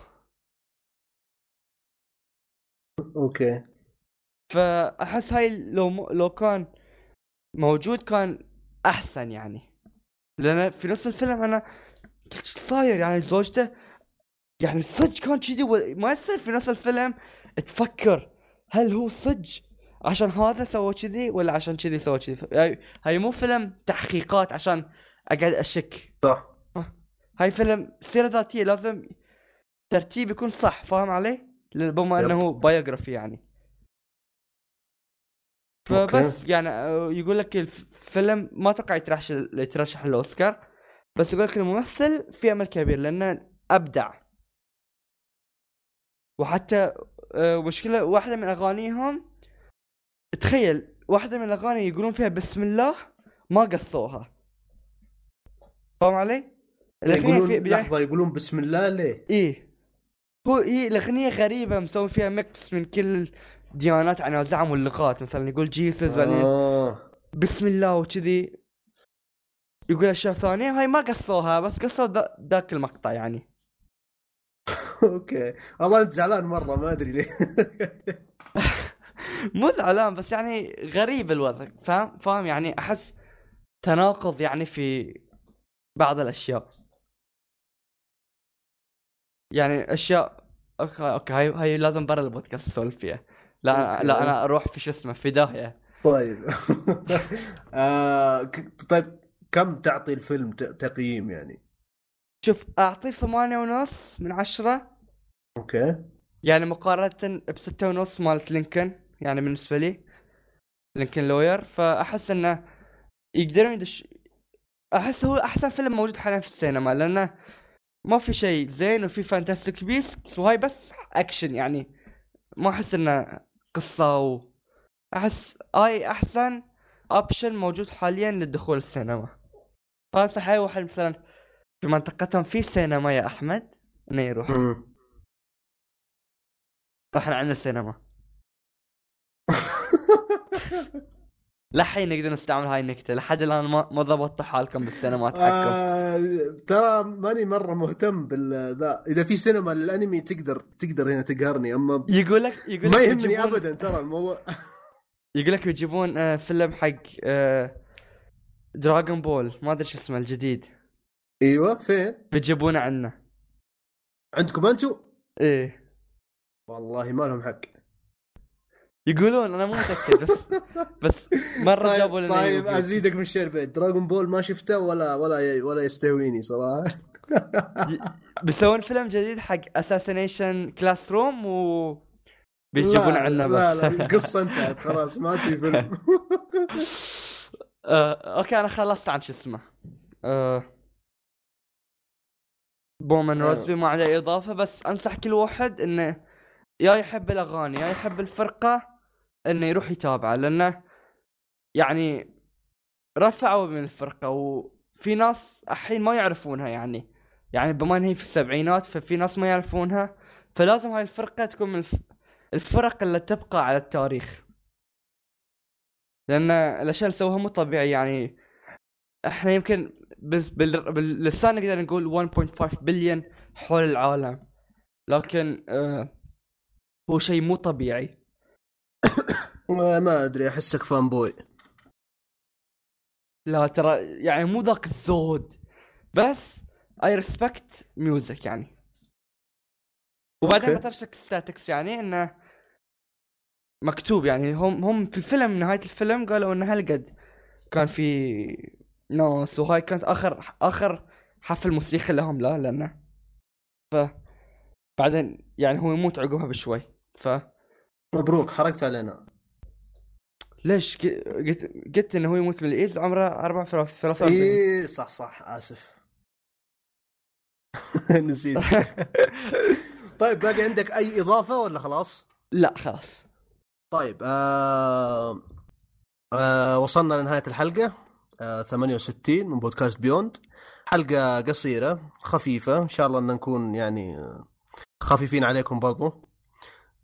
okay. فأحس هاي لو م... لو كان موجود كان أحسن يعني. لأن في نص الفيلم أنا قلت صاير يعني زوجته يعني صدق كان كذي و... ما يصير في نص الفيلم تفكر هل هو صدق عشان هذا سوى كذي ولا عشان كذي سوى كذي. هاي... هاي مو فيلم تحقيقات عشان أقعد أشك. صح. هاي فيلم سيرة ذاتية لازم ترتيب يكون صح فاهم علي؟ بما. إنه biography يعني فبس يعني آه، يقول لك الفيلم ما أتوقع يترشح يترشح للأوسكار بس يقول لك الممثل في أمل كبير لأنه أبدع وحتى آه، مشكلة واحدة من أغانيهم تخيل واحدة من الأغاني يقولون فيها بسم الله ما قصوها فاهم علي؟ يقولون في لحظة يقولون بسم الله ليه؟ إيه هو هي الأغنية غريبة مسوي فيها mix من كل ديانات عن زعم واللغات مثلا يقول Jesus بعدين آه. بسم الله وكذي. يقول أشياء ثانية هاي ما قصوها بس قصوا ذا- ذاك المقطع يعني. *laughs* okay. والله أنت زعلان مرة ما أدري ليه. *laughs* مو زعلان بس يعني غريب الوضع فاهم؟ فاهم يعني أحس تناقض يعني في بعض الأشياء. يعني أشياء okay okay هاي هاي لازم برا البودكاست أسولف فيها. لا okay. لا أنا أروح في شو اسمه في داهية. طيب. *laughs* آه طيب كم تعطي الفيلم ت- تقييم يعني؟ شوف أعطيه ثمانية ونص من عشرة. okay. يعني مقارنة بستة ونص مالت Lincoln يعني بالنسبة لي Lincoln Lawyer. فأحس إنه يقدرون يدش أحس هو أحسن فيلم موجود حاليا في السينما لأنه ما في شيء زين وفي Fantastic Beasts وهاي بس اكشن يعني. ما أحس انه قصة و أحس هاي أحسن option موجود حاليا للدخول السينما. فأنصح أي واحد مثلا في منطقتهم في سينما يا أحمد إنه يروح. إحنا عندنا سينما. *laughs* لحين نقدر نستعمل هاي النكتة لحد الآن ما ما ضبطتوا حالكم بالسينمات حقكم آه ترى ماني مرة مهتم بال ذا إذا في سينما للأنمي تقدر تقدر هنا تقهرني أما يقول لك يقول ما لك يهمني بيجيبون- ابدا ترى الموضوع. يقول لك بيجيبون آه، فيلم حق آه، دراغون بول ما أدري شو اسمه الجديد. إيوه فين؟ بيجيبونه عنا عندكم أنتم؟ إيه. والله ما لهم حق. يقولون أنا مو متأكد بس *laughs* بس مرة جابوا طيب, لنا طيب. أزيدك من الشعر بيت دراغون بول ما شفته ولا ولا ولا يستهويني صراحة. بيسوون فيلم جديد حق Assassination Classroom و بيجيبون لا، عنا لا بس. لا القصة انتهت خلاص ما في فيلم. *laughs* آه، okay أنا خلصت عن شو اسمه. Bohemian آه. روزبي ما عنده أي إضافة بس أنصح كل واحد إنه يا يحب الأغاني يا يحب الفرقة إنه يروح يتابعه لأنه يعني رفعوا من الفرقة وفي ناس الحين ما يعرفونها يعني. يعني بما إن هي في السبعينات ففي ناس ما يعرفونها فلازم هاي الفرقة تكون من الف... الفرق اللي تبقى على التاريخ. لأن الأشياء اللي سووها مو طبيعي يعني. إحنا يمكن. باللسان نقدر نقول 1.5 بليون حول العالم. لكن آه هو شيء مو طبيعي. *coughs* ما أدري أحسك فان بوي لا ترى يعني مو ذاك الزود. بس اي ريسبكت ميوزك يعني. وبعدين. بترشك ستاتكس يعني إنه مكتوب يعني. هم هم في الفيلم نهاية الفيلم قالوا إنه هالقد كان في ناس وهاي كانت اخر آخر حفل موسيقي لهم لا لأنه ف بعدين يعني هو يموت عقبها بشوي. ف مبروك حركت علينا. ليش؟ قلت قلت إنه هو يموت من الإيدز عمره 34 اي صح صح آسف. *laughs* نسيت. *laughs* طيب باقي عندك أي إضافة ولا خلاص؟ لا خلاص. طيب آه آه وصلنا لنهاية الحلقة. آه 68 من بودكاست بيوند حلقة قصيرة خفيفة. إن شاء الله إن نكون يعني خفيفين عليكم برضو.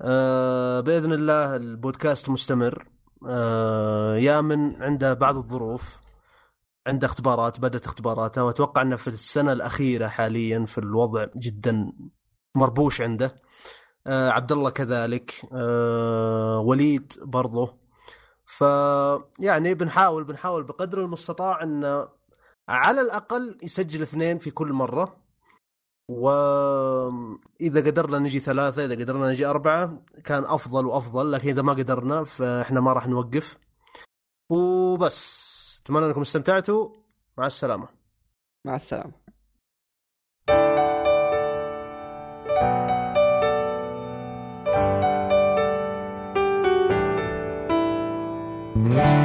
آه بإذن الله البودكاست مستمر. آه يا من عنده بعض الظروف عنده اختبارات بدأت اختباراته وأتوقع أنه في السنة الأخيرة حاليا في الوضع جدا مربوش عنده. آه عبد الله كذلك. آه وليد برضه ف يعني بنحاول بنحاول بقدر المستطاع أن على الأقل يسجل اثنين في كل مرة. واذا قدرنا نجي ثلاثة إذا قدرنا نجي أربعة كان أفضل وأفضل لكن إذا ما قدرنا فإحنا ما راح نوقف. وبس. أتمنى أنكم استمتعتوا. مع السلامة. مع السلامة. Thank *laughs*